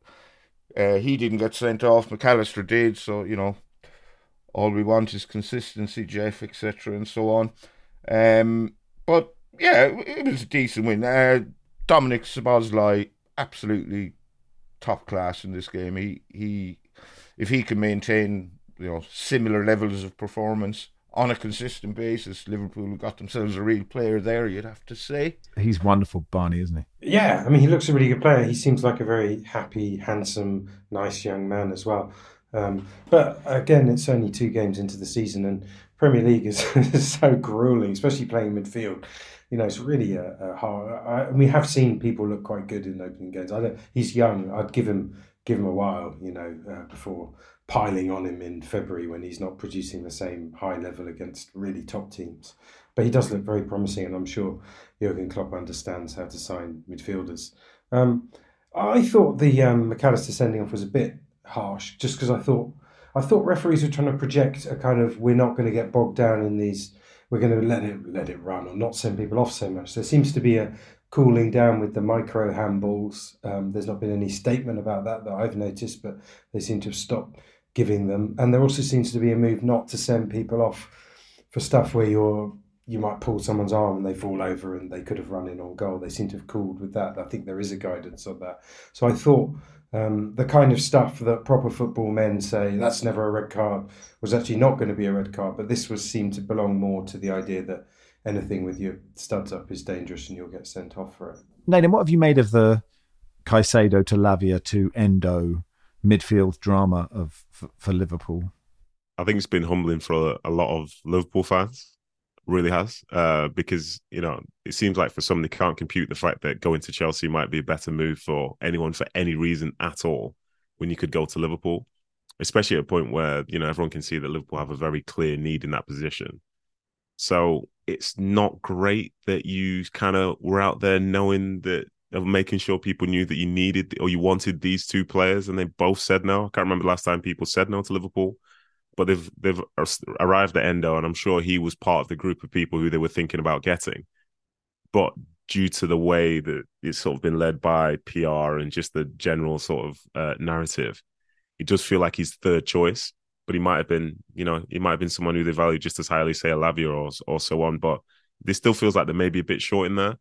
uh, he didn't get sent off. Mac Allister did, so you know, all we want is consistency, Jeff, etc., and so on. Um, but yeah, it was a decent win. Uh, Dominik Szoboszlai, absolutely top class in this game. He he, if he can maintain you know similar levels of performance on a consistent basis, Liverpool got themselves a real player there, you'd have to say. He's wonderful, Barney, isn't he? Yeah, I mean, he looks a really good player. He seems like a very happy, handsome, nice young man as well. Um, but again, it's only two games into the season, and Premier League is, so grueling, especially playing midfield. You know, it's really a, a hard. I, we have seen people look quite good in opening games. I don't. He's young. I'd give him give him a while. You know, uh, before piling on him in February when he's not producing the same high level against really top teams. But he does look very promising, and I'm sure Jurgen Klopp understands how to sign midfielders. Um, I thought the um, Mac Allister sending off was a bit harsh, just because I thought I thought referees were trying to project a kind of we're not going to get bogged down in these. We're going to let it let it run or not send people off so much. There seems to be a cooling down with the micro handballs. Um, there's not been any statement about that that I've noticed, but they seem to have stopped giving them. And there also seems to be a move not to send people off for stuff where you're you might pull someone's arm and they fall over and they could have run in on goal. They seem to have cooled with that. I think there is a guidance on that. So I thought um, the kind of stuff that proper football men say that's never a red card was actually not going to be a red card. But this was seemed to belong more to the idea that anything with your studs up is dangerous and you'll get sent off for it. Nedum, what have you made of the Caicedo to Lavia to Endo midfield drama of for, for Liverpool? I think it's been humbling for a, a lot of Liverpool fans. Really has, uh, because you know it seems like for some they can't compute the fact that going to Chelsea might be a better move for anyone for any reason at all when you could go to Liverpool, especially at a point where you know everyone can see that Liverpool have a very clear need in that position. So it's not great that you kind of were out there knowing that of making sure people knew that you needed or you wanted these two players, and they both said no. I can't remember the last time people said no to Liverpool, but they've they've arrived at Endo, and I'm sure he was part of the group of people who they were thinking about getting. But due to the way that it's sort of been led by PR and just the general sort of uh, narrative, it does feel like he's third choice. But he might have been, you know, he might have been someone who they value just as highly, say, a Lavia or or so on. But this still feels like they may be a bit short in there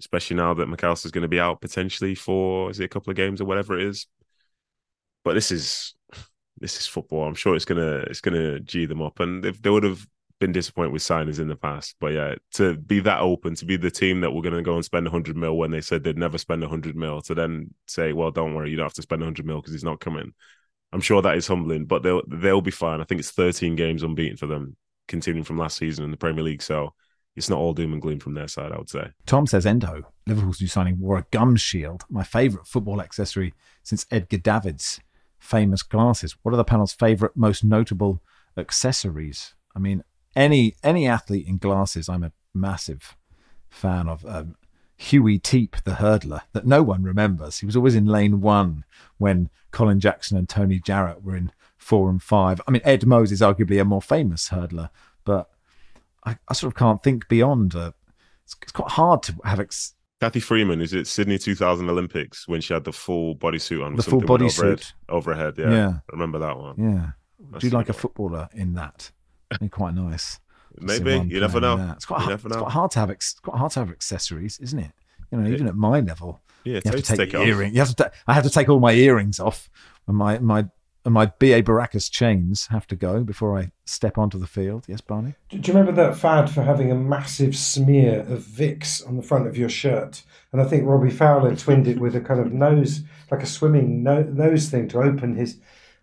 especially now that Mac Allister's going to be out potentially for is it a couple of games or whatever it is. But this is this is football. I'm sure it's gonna it's gonna g them up, and if they would have been disappointed with signings in the past, but yeah, to be that open, to be the team that we're going to go and spend 100 mil when they said they'd never spend 100 mil, to then say, well, don't worry, you don't have to spend 100 mil because he's not coming. I'm sure that is humbling, but they'll they'll be fine. I think it's 13 games unbeaten for them, continuing from last season in the Premier League. So it's not all doom and gloom from their side. I would say. Tom says Endo, Liverpool's new signing, wore a gum shield, my favourite football accessory since Edgar Davids' famous glasses. What are the panel's favourite, most notable accessories? I mean, any any athlete in glasses, I'm a massive fan of. Um, Huey Teape, the hurdler, that no one remembers. He was always in lane one when Colin Jackson and Tony Jarrett were in four and five. I mean, Ed Moses is arguably a more famous hurdler, but I, I sort of can't think beyond. Uh, it's, it's, quite hard to have. Ex- Cathy Freeman is it Sydney 2000 Olympics when she had the full bodysuit on? The full bodysuit over, her head. Yeah, yeah. I remember that one. Yeah. That's Do you like a footballer in that? quite nice. Maybe you never know. It's quite, hard, it's quite hard to have. Ex- quite hard to have accessories, isn't it? You know, even at my level, yeah, you have to take, take earring. You have to. Ta- I have to take all my earrings off, and my my and my BA Baracus chains have to go before I step onto the field. Yes, Barney? Do you remember that fad for having a massive smear of Vicks on the front of your shirt? And I think Robbie Fowler twinned it with a kind of nose, like a swimming no- nose thing to open his.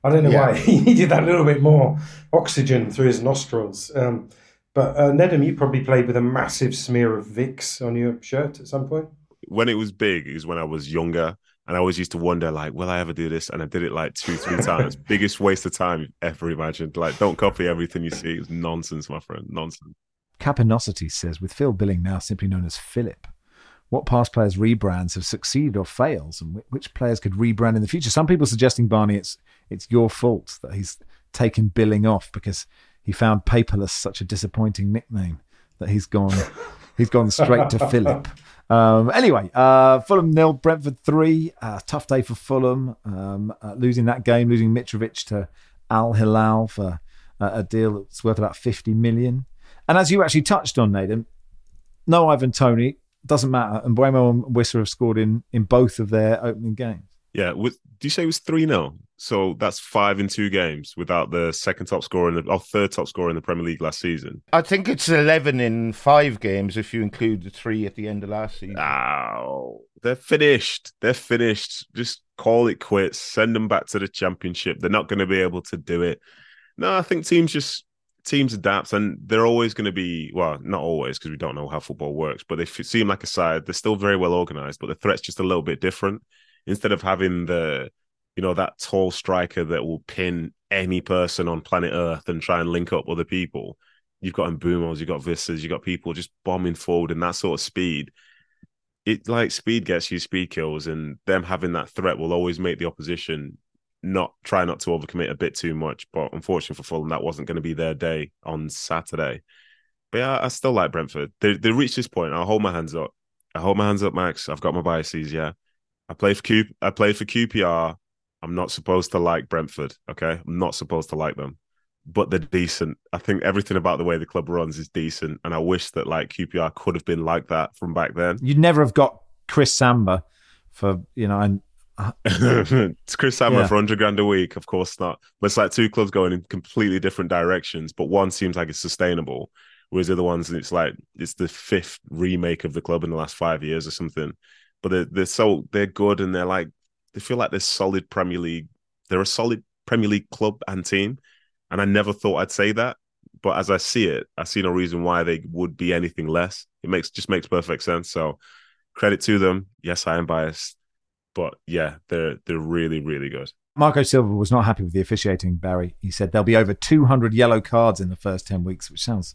I don't know yeah. why. he needed that little bit more oxygen through his nostrils. Um, but uh, Nedum, you probably played with a massive smear of Vicks on your shirt at some point. When it was big is when I was younger and I always used to wonder, like, will I ever do this? And I did it like two, three times. Biggest waste of time you've ever imagined. Like, don't copy everything you see. It's nonsense, my friend. Nonsense. Capinosity says, with Phil Billing now simply known as Philip, what past players' rebrands have succeeded or fails, and which players could rebrand in the future? Some people suggesting Barney, it's it's your fault that he's taken Billing off because he found paperless such a disappointing nickname that he's gone he's gone straight to Philip. Um, anyway, uh, Fulham nil, Brentford three. Uh, tough day for Fulham. Um, uh, losing that game, losing Mitrovic to Al Hilal for uh, a deal that's worth about 50 million. And as you actually touched on, Nedum, no Ivan Toney doesn't matter. And Mbeumo and Wissa have scored in, in both of their opening games. Yeah. With, do you say it was 3 0? So that's five in two games without the second top scorer in the or third top scorer in the Premier League last season. I think it's eleven in five games if you include the three at the end of last season. Oh, they're finished. They're finished. Just call it quits. Send them back to the championship. They're not going to be able to do it. No, I think teams just teams adapt, and they're always going to be well, not always because we don't know how football works, but they seem like a side. They're still very well organized, but the threat's just a little bit different. Instead of having the you know, that tall striker that will pin any person on planet Earth and try and link up other people. You've got Mbeumos, you've got Wissas, you've got people just bombing forward in that sort of speed. It like speed gets you speed kills, and them having that threat will always make the opposition not try not to overcommit a bit too much. But unfortunately for Fulham, that wasn't going to be their day on Saturday. But yeah, I still like Brentford. They they reached this point. I'll hold my hands up. I hold my hands up, Max. I've got my biases. Yeah, I play for Q. I played for QPR. I'm not supposed to like Brentford. Okay, I'm not supposed to like them, but they're decent. I think everything about the way the club runs is decent, and I wish that like QPR could have been like that from back then. You'd never have got Chris Samba for you know, and it's Chris Samba yeah. for hundred grand a week. Of course not. But it's like two clubs going in completely different directions, but one seems like it's sustainable, whereas the other ones it's like it's the fifth remake of the club in the last five years or something. But they're, they're so they're good and they're like they feel like they're solid Premier League. They're a solid Premier League club and team, and I never thought I'd say that. But as I see it, I see no reason why they would be anything less. It makes just makes perfect sense. So credit to them. Yes, I am biased, but yeah, they're they're really really good. Marco Silva was not happy with the officiating, Barry. He said there'll be over 200 yellow cards in the first 10 weeks, which sounds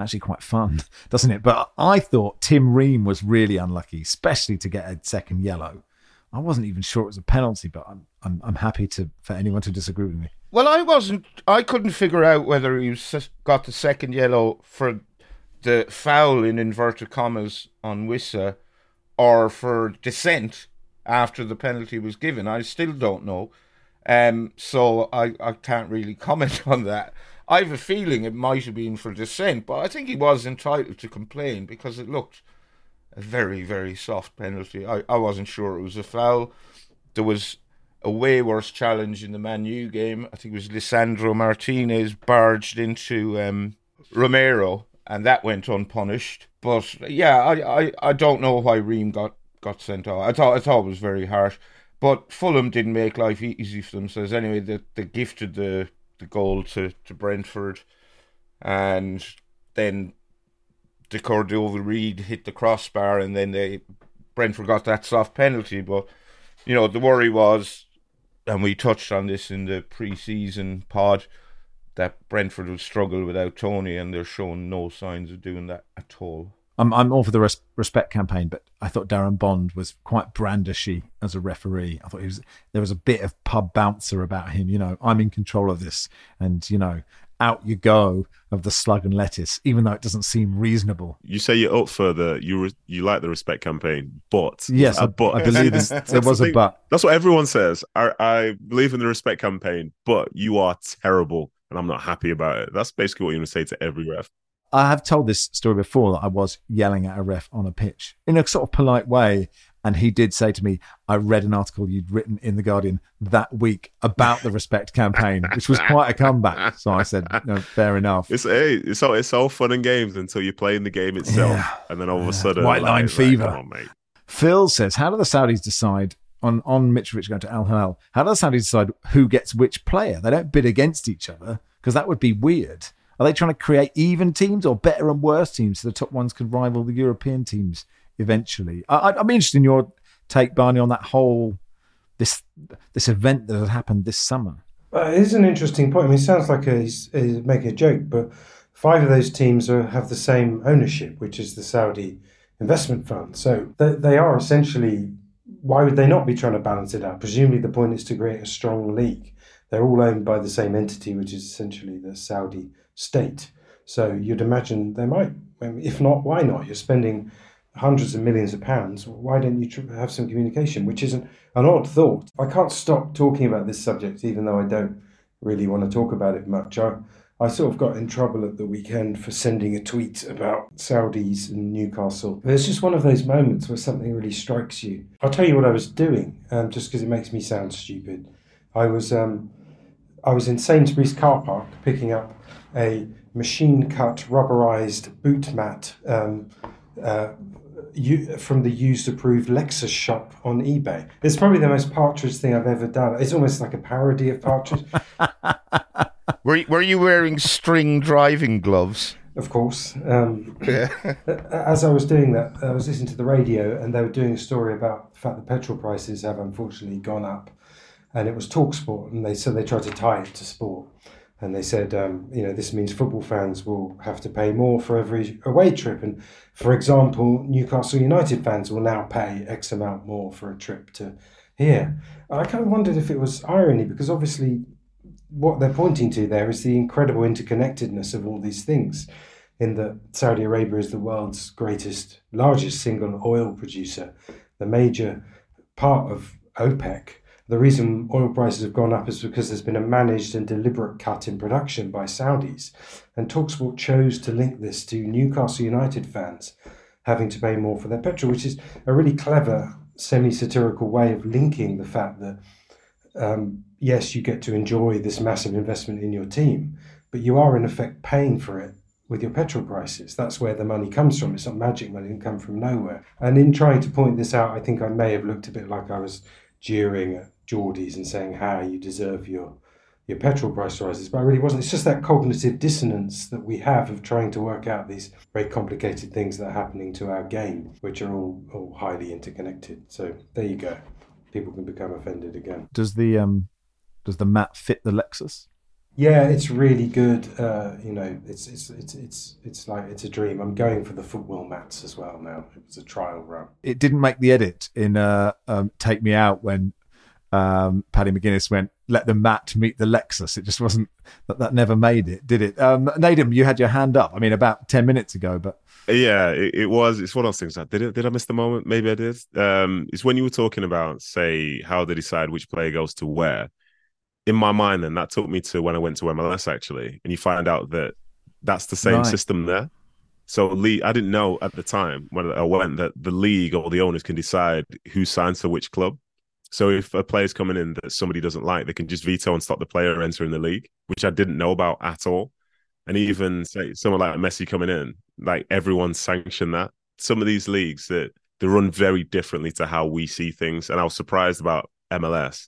actually quite fun, doesn't it? But I thought Tim Ream was really unlucky, especially to get a second yellow. I wasn't even sure it was a penalty, but I'm I'm, I'm happy to for anyone to disagree with me. Well, I wasn't. I couldn't figure out whether he got the second yellow for the foul in inverted commas on Wissa or for dissent after the penalty was given. I still don't know. Um, so I, I can't really comment on that. I have a feeling it might have been for dissent, but I think he was entitled to complain because it looked a very, very soft penalty. I, I wasn't sure it was a foul. There was a way worse challenge in the Man U game. I think it was Lisandro Martinez barged into um, Romero, and that went unpunished. But yeah, I, I, I don't know why Ream got, got sent off. I thought I thought it was very harsh. But Fulham didn't make life easy for themselves. Anyway, they, they gifted the, the goal to, to Brentford, and then De Cordova-Reid hit the crossbar, and then they Brentford got that soft penalty. But you know, the worry was, and we touched on this in the pre-season pod, that Brentford would struggle without Toney, and they're showing no signs of doing that at all. I'm I'm all for the res- respect campaign, but I thought Darren Bond was quite brandishy as a referee. I thought he was there was a bit of pub bouncer about him. You know, I'm in control of this, and you know, out you go of the slug and lettuce, even though it doesn't seem reasonable. You say you're up for the you re, you like the respect campaign, but yes, I, uh, but I believe there was a but. That's what everyone says. I, I believe in the respect campaign, but you are terrible, and I'm not happy about it. That's basically what you're going to say to every ref. I have told this story before that I was yelling at a ref on a pitch in a sort of polite way. And he did say to me, I read an article you'd written in The Guardian that week about the Respect campaign, which was quite a comeback. So I said, no, fair enough. It's it's all it's all fun and games until you're playing the game itself. Yeah. And then all of a sudden White line like, fever. Like, on, mate. Phil says, How do the Saudis decide on, on Mitrovic going to Al Hilal? How do the Saudis decide who gets which player? They don't bid against each other because that would be weird. Are they trying to create even teams or better and worse teams so the top ones can rival the European teams eventually? I, am interested in your take, Barney, on that whole this this event that has happened this summer. Uh, it is an interesting point. I mean, it sounds like a, he's, he's making a joke, but five of those teams are, have the same ownership, which is the Saudi investment fund. So they, they are essentially. Why would they not be trying to balance it out? Presumably, the point is to create a strong league. They're all owned by the same entity, which is essentially the Saudi state. So you'd imagine they might. If not, why not? You're spending hundreds of millions of pounds. Why don't you have some communication? Which isn't an odd thought. I can't stop talking about this subject, even though I don't really want to talk about it much. I, I sort of got in trouble at the weekend for sending a tweet about Saudis and Newcastle. It's just one of those moments where something really strikes you. I'll tell you what I was doing, um, just because it makes me sound stupid. I was um, I was in Sainsbury's car park picking up a machine cut rubberized boot mat um, uh, from the used approved Lexus shop on eBay. It's probably the most Partridge thing I've ever done. It's almost like a parody of Partridge. were, you, were you wearing string driving gloves? Of course. Um, as I was doing that, I was listening to the radio and they were doing a story about the fact that petrol prices have unfortunately gone up. And it was talk sport, and they so they tried to tie it to sport and they said, um, you know, this means football fans will have to pay more for every away trip. And for example, Newcastle United fans will now pay X amount more for a trip to here. And I kind of wondered if it was irony because obviously what they're pointing to there is the incredible interconnectedness of all these things. In that Saudi Arabia is the world's greatest, largest single oil producer, the major part of OPEC the reason oil prices have gone up is because there's been a managed and deliberate cut in production by Saudis. And Talksport chose to link this to Newcastle United fans having to pay more for their petrol, which is a really clever, semi satirical way of linking the fact that, um, yes, you get to enjoy this massive investment in your team, but you are in effect paying for it with your petrol prices. That's where the money comes from. It's not magic money, it can come from nowhere. And in trying to point this out, I think I may have looked a bit like I was jeering at Geordies and saying how you deserve your your petrol price rises, but I really wasn't. It's just that cognitive dissonance that we have of trying to work out these very complicated things that are happening to our game, which are all, all highly interconnected. So there you go. People can become offended again. Does the um does the mat fit the Lexus? Yeah, it's really good. Uh, you know, it's it's it's it's it's like it's a dream. I'm going for the football mats as well now. It was a trial run. It didn't make the edit in uh, um, Take Me Out when um, Paddy McGuinness went, let the mat meet the Lexus. It just wasn't that that never made it, did it? Um, Nedum, you had your hand up. I mean, about ten minutes ago, but yeah, it, it was. It's one of those things. Like, did it? Did I miss the moment? Maybe I did. Um, it's when you were talking about, say, how they decide which player goes to where. In my mind, then that took me to when I went to MLS actually, and you find out that that's the same right. system there. So league, I didn't know at the time when I went that the league or the owners can decide who signs for which club. So if a player's coming in that somebody doesn't like, they can just veto and stop the player entering the league, which I didn't know about at all. And even say someone like Messi coming in, like everyone sanctioned that. Some of these leagues that they run very differently to how we see things, and I was surprised about MLS.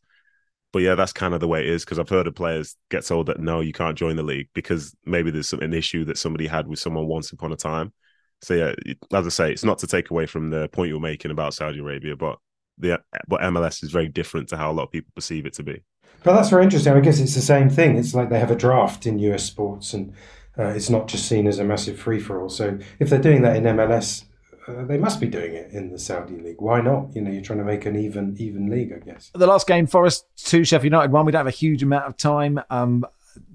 But yeah, that's kind of the way it is because I've heard of players get told that no, you can't join the league because maybe there's some, an issue that somebody had with someone once upon a time. So yeah, as I say, it's not to take away from the point you're making about Saudi Arabia, but the but MLS is very different to how a lot of people perceive it to be. But that's very interesting. I guess it's the same thing. It's like they have a draft in US sports, and uh, it's not just seen as a massive free for all. So if they're doing that in MLS, uh, they must be doing it in the Saudi league. Why not? You know, you're trying to make an even even league, I guess. The last game, Forest two, Sheffield United one. We don't have a huge amount of time. Um,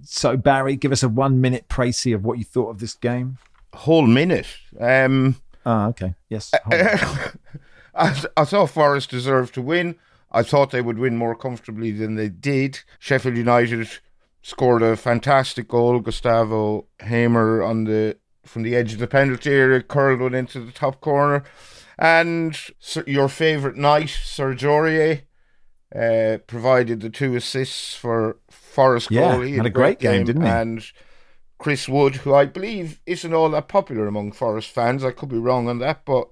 so Barry, give us a one minute précis of what you thought of this game. Whole minute. Um, Ah, okay. Yes. I, I thought Forest deserved to win. I thought they would win more comfortably than they did. Sheffield United scored a fantastic goal. Gustavo Hamer on the from the edge of the penalty area curled one into the top corner, and your favourite knight, Serge Aurier, uh, provided the two assists for Forest Yeah, goal. He had a great game, didn't he? And Chris Wood, who I believe isn't all that popular among Forest fans, I could be wrong on that, but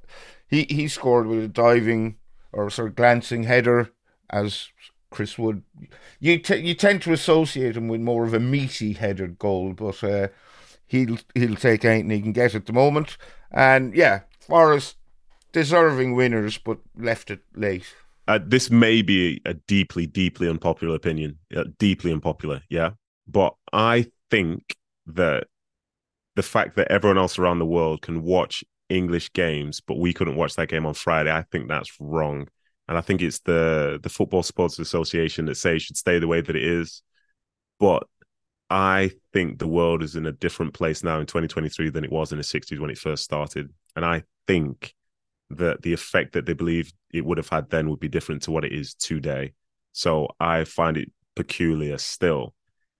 he, he scored with a diving or sort of glancing header as Chris Wood. You t- you tend to associate him with more of a meaty headed goal, but uh, he'll he'll take anything he can get at the moment. And yeah, Forest deserving winners, but left it late. Uh, this may be a deeply, deeply unpopular opinion, uh, deeply unpopular, yeah. But I think that the fact that everyone else around the world can watch English games, but we couldn't watch that game on Friday, I think that's wrong. And I think it's the the Football Sports Association that say should stay the way that it is. But I think the world is in a different place now in 2023 than it was in the 60s when it first started. And I think that the effect that they believe it would have had then would be different to what it is today. So I find it peculiar still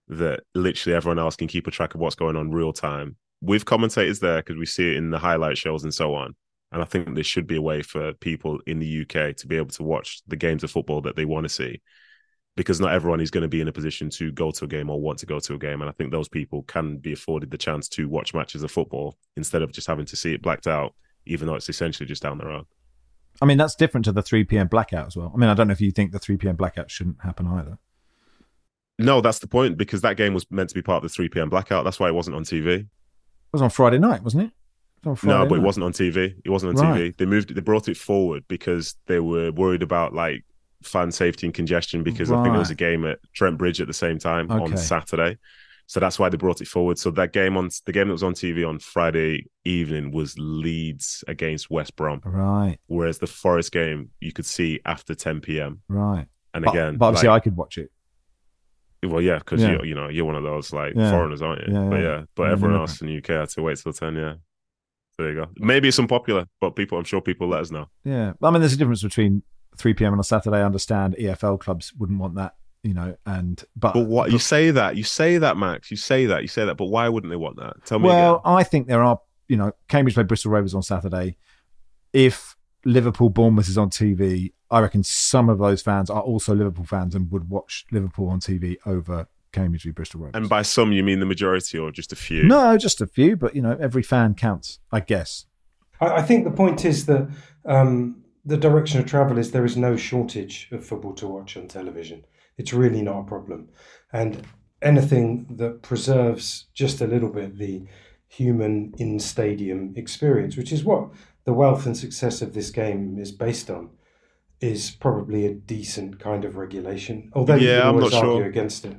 that literally everyone else can keep a track of what's going on real time with commentators there because we see it in the highlight shows and so on. And I think there should be a way for people in the UK to be able to watch the games of football that they want to see because not everyone is going to be in a position to go to a game or want to go to a game. And I think those people can be afforded the chance to watch matches of football instead of just having to see it blacked out, even though it's essentially just down the road. I mean, that's different to the 3 p.m. blackout as well. I mean, I don't know if you think the 3 p.m. blackout shouldn't happen either. No, that's the point because that game was meant to be part of the 3 p.m. blackout. That's why it wasn't on TV. It was on Friday night, wasn't it? it was No, but it wasn't on TV. It wasn't on Right. TV. They moved. They brought it forward because they were worried about like fan safety and congestion because I think there was a game at Trent Bridge at the same time Okay. on Saturday. So that's why they brought it forward. So that game on the game that was on TV on Friday evening was Leeds against West Brom, Right, whereas the Forest game you could see after 10 p.m. right. And But, again, but obviously, like- I could watch it. Well, yeah, because Yeah. you you know you're one of those like Yeah. foreigners, aren't you? Yeah, But yeah. but everyone else in the UK had to wait till 10. Yeah, there you go. Maybe it's unpopular, but people, I'm sure people let us know. Yeah, I mean, there's a difference between 3 p.m. on a Saturday. I understand EFL clubs wouldn't want that, you know, and but But what you say that you say that Max, you say that you say that, but why wouldn't they want that? Tell me. Well, again. I think there are, you know, Cambridge play Bristol Rovers on Saturday. If Liverpool Bournemouth is on TV, I reckon some of those fans are also Liverpool fans and would watch Liverpool on TV over Cambridge v Bristol Rovers. and by some you mean the majority or just a few? no, just a few, but you know, every fan counts, I guess. I, I think the point is that um, the direction of travel is there is no shortage of football to watch on television. It's really not a problem. And anything that preserves just a little bit the human in stadium experience, which is what the wealth and success of this game is based on, is probably a decent kind of regulation. Although you Yeah, can I'm always not argue sure. against it.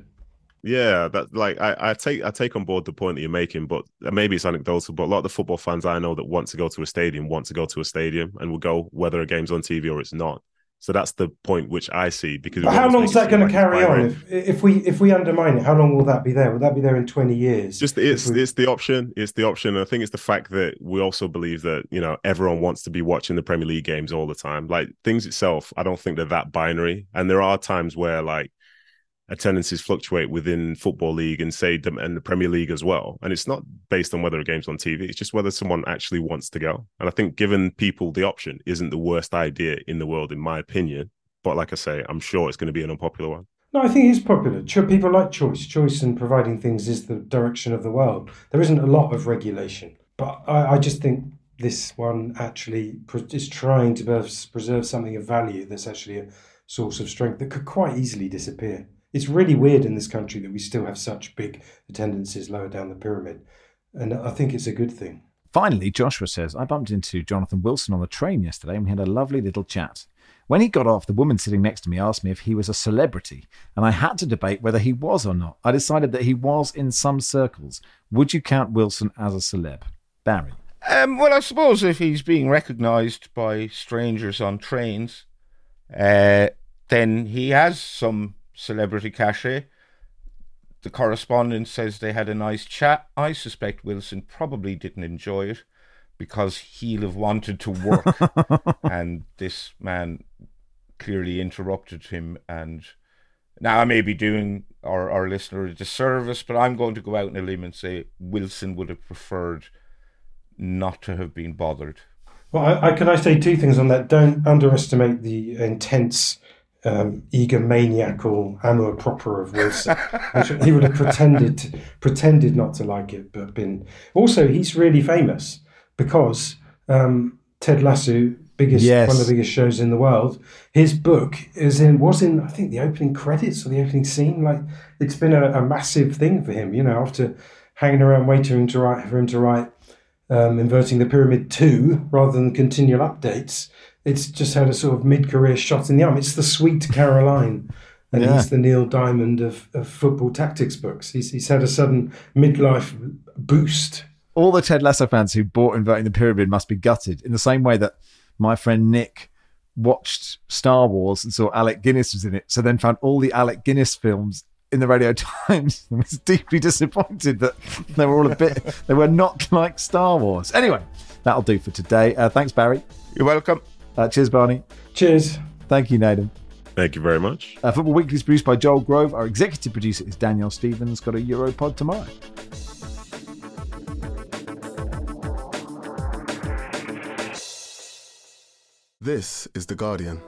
Yeah, that like I, I take I take on board the point that you're making, but maybe it's anecdotal. But a lot of the football fans I know that want to go to a stadium want to go to a stadium and will go whether a game's on TV or it's not. So that's the point which I see because. How long is that going to carry on? If, if we if we undermine it, how long will that be there? Will that be there in twenty years? just it's we- it's the option it's the option i think it's the fact that we also believe that you know everyone wants to be watching the premier league games all the time like things itself i don't think they're that binary and there are times where like attendances fluctuate within football league and say them and the premier league as well and it's not based on whether a game's on tv it's just whether someone actually wants to go and i think giving people the option isn't the worst idea in the world in my opinion but like i say i'm sure it's going to be an unpopular one No, I think it is popular. People like choice. Choice and providing things is the direction of the world. There isn't a lot of regulation, but I, I just think this one actually is trying to pres- preserve something of value that's actually a source of strength that could quite easily disappear. It's really weird in this country that we still have such big attendances lower down the pyramid, and I think it's a good thing. Finally, Joshua says, I bumped into Jonathan Wilson on the train yesterday and we had a lovely little chat. When he got off, the woman sitting next to me asked me if he was a celebrity, and I had to debate whether he was or not. I decided that he was in some circles. Would you count Wilson as a celeb? Barry. Um, well, I suppose if he's being recognised by strangers on trains, uh, then he has some celebrity cachet. The correspondent says they had a nice chat. I suspect Wilson probably didn't enjoy it because he'll have wanted to work, and this man clearly interrupted him. And now I may be doing our, our listener a disservice, but I'm going to go out on a limb and say Wilson would have preferred not to have been bothered. Well, I, I, can I say two things on that? Don't underestimate the intense um, egomaniacal amour propre of Wilson. he would have pretended pretended not to like it, but been. Also, he's really famous because um, Ted Lasso, biggest yes. one of the biggest shows in the world. His book is in was in I think the opening credits or the opening scene. Like it's been a, a massive thing for him. You know, after hanging around waiting to write for him to write um, inverting the pyramid two rather than continual updates it's just had a sort of mid-career shot in the arm. It's the sweet Caroline, and yeah. he's the Neil Diamond of, of football tactics books. He's, he's had a sudden midlife boost. All the Ted Lasso fans who bought Inverting the Pyramid must be gutted in the same way that my friend Nick watched Star Wars and saw Alec Guinness was in it, so then found all the Alec Guinness films in the Radio Times and was deeply disappointed that they were all a bit, they were not like Star Wars. Anyway, that'll do for today. Uh, thanks, Barry. You're welcome. Uh, cheers, Barney. Cheers. Thank you, Nedum. Thank you very much. Uh, Football Weekly is produced by Joel Grove. Our executive producer is Daniel Stevens. Got a Europod tomorrow. This is The Guardian.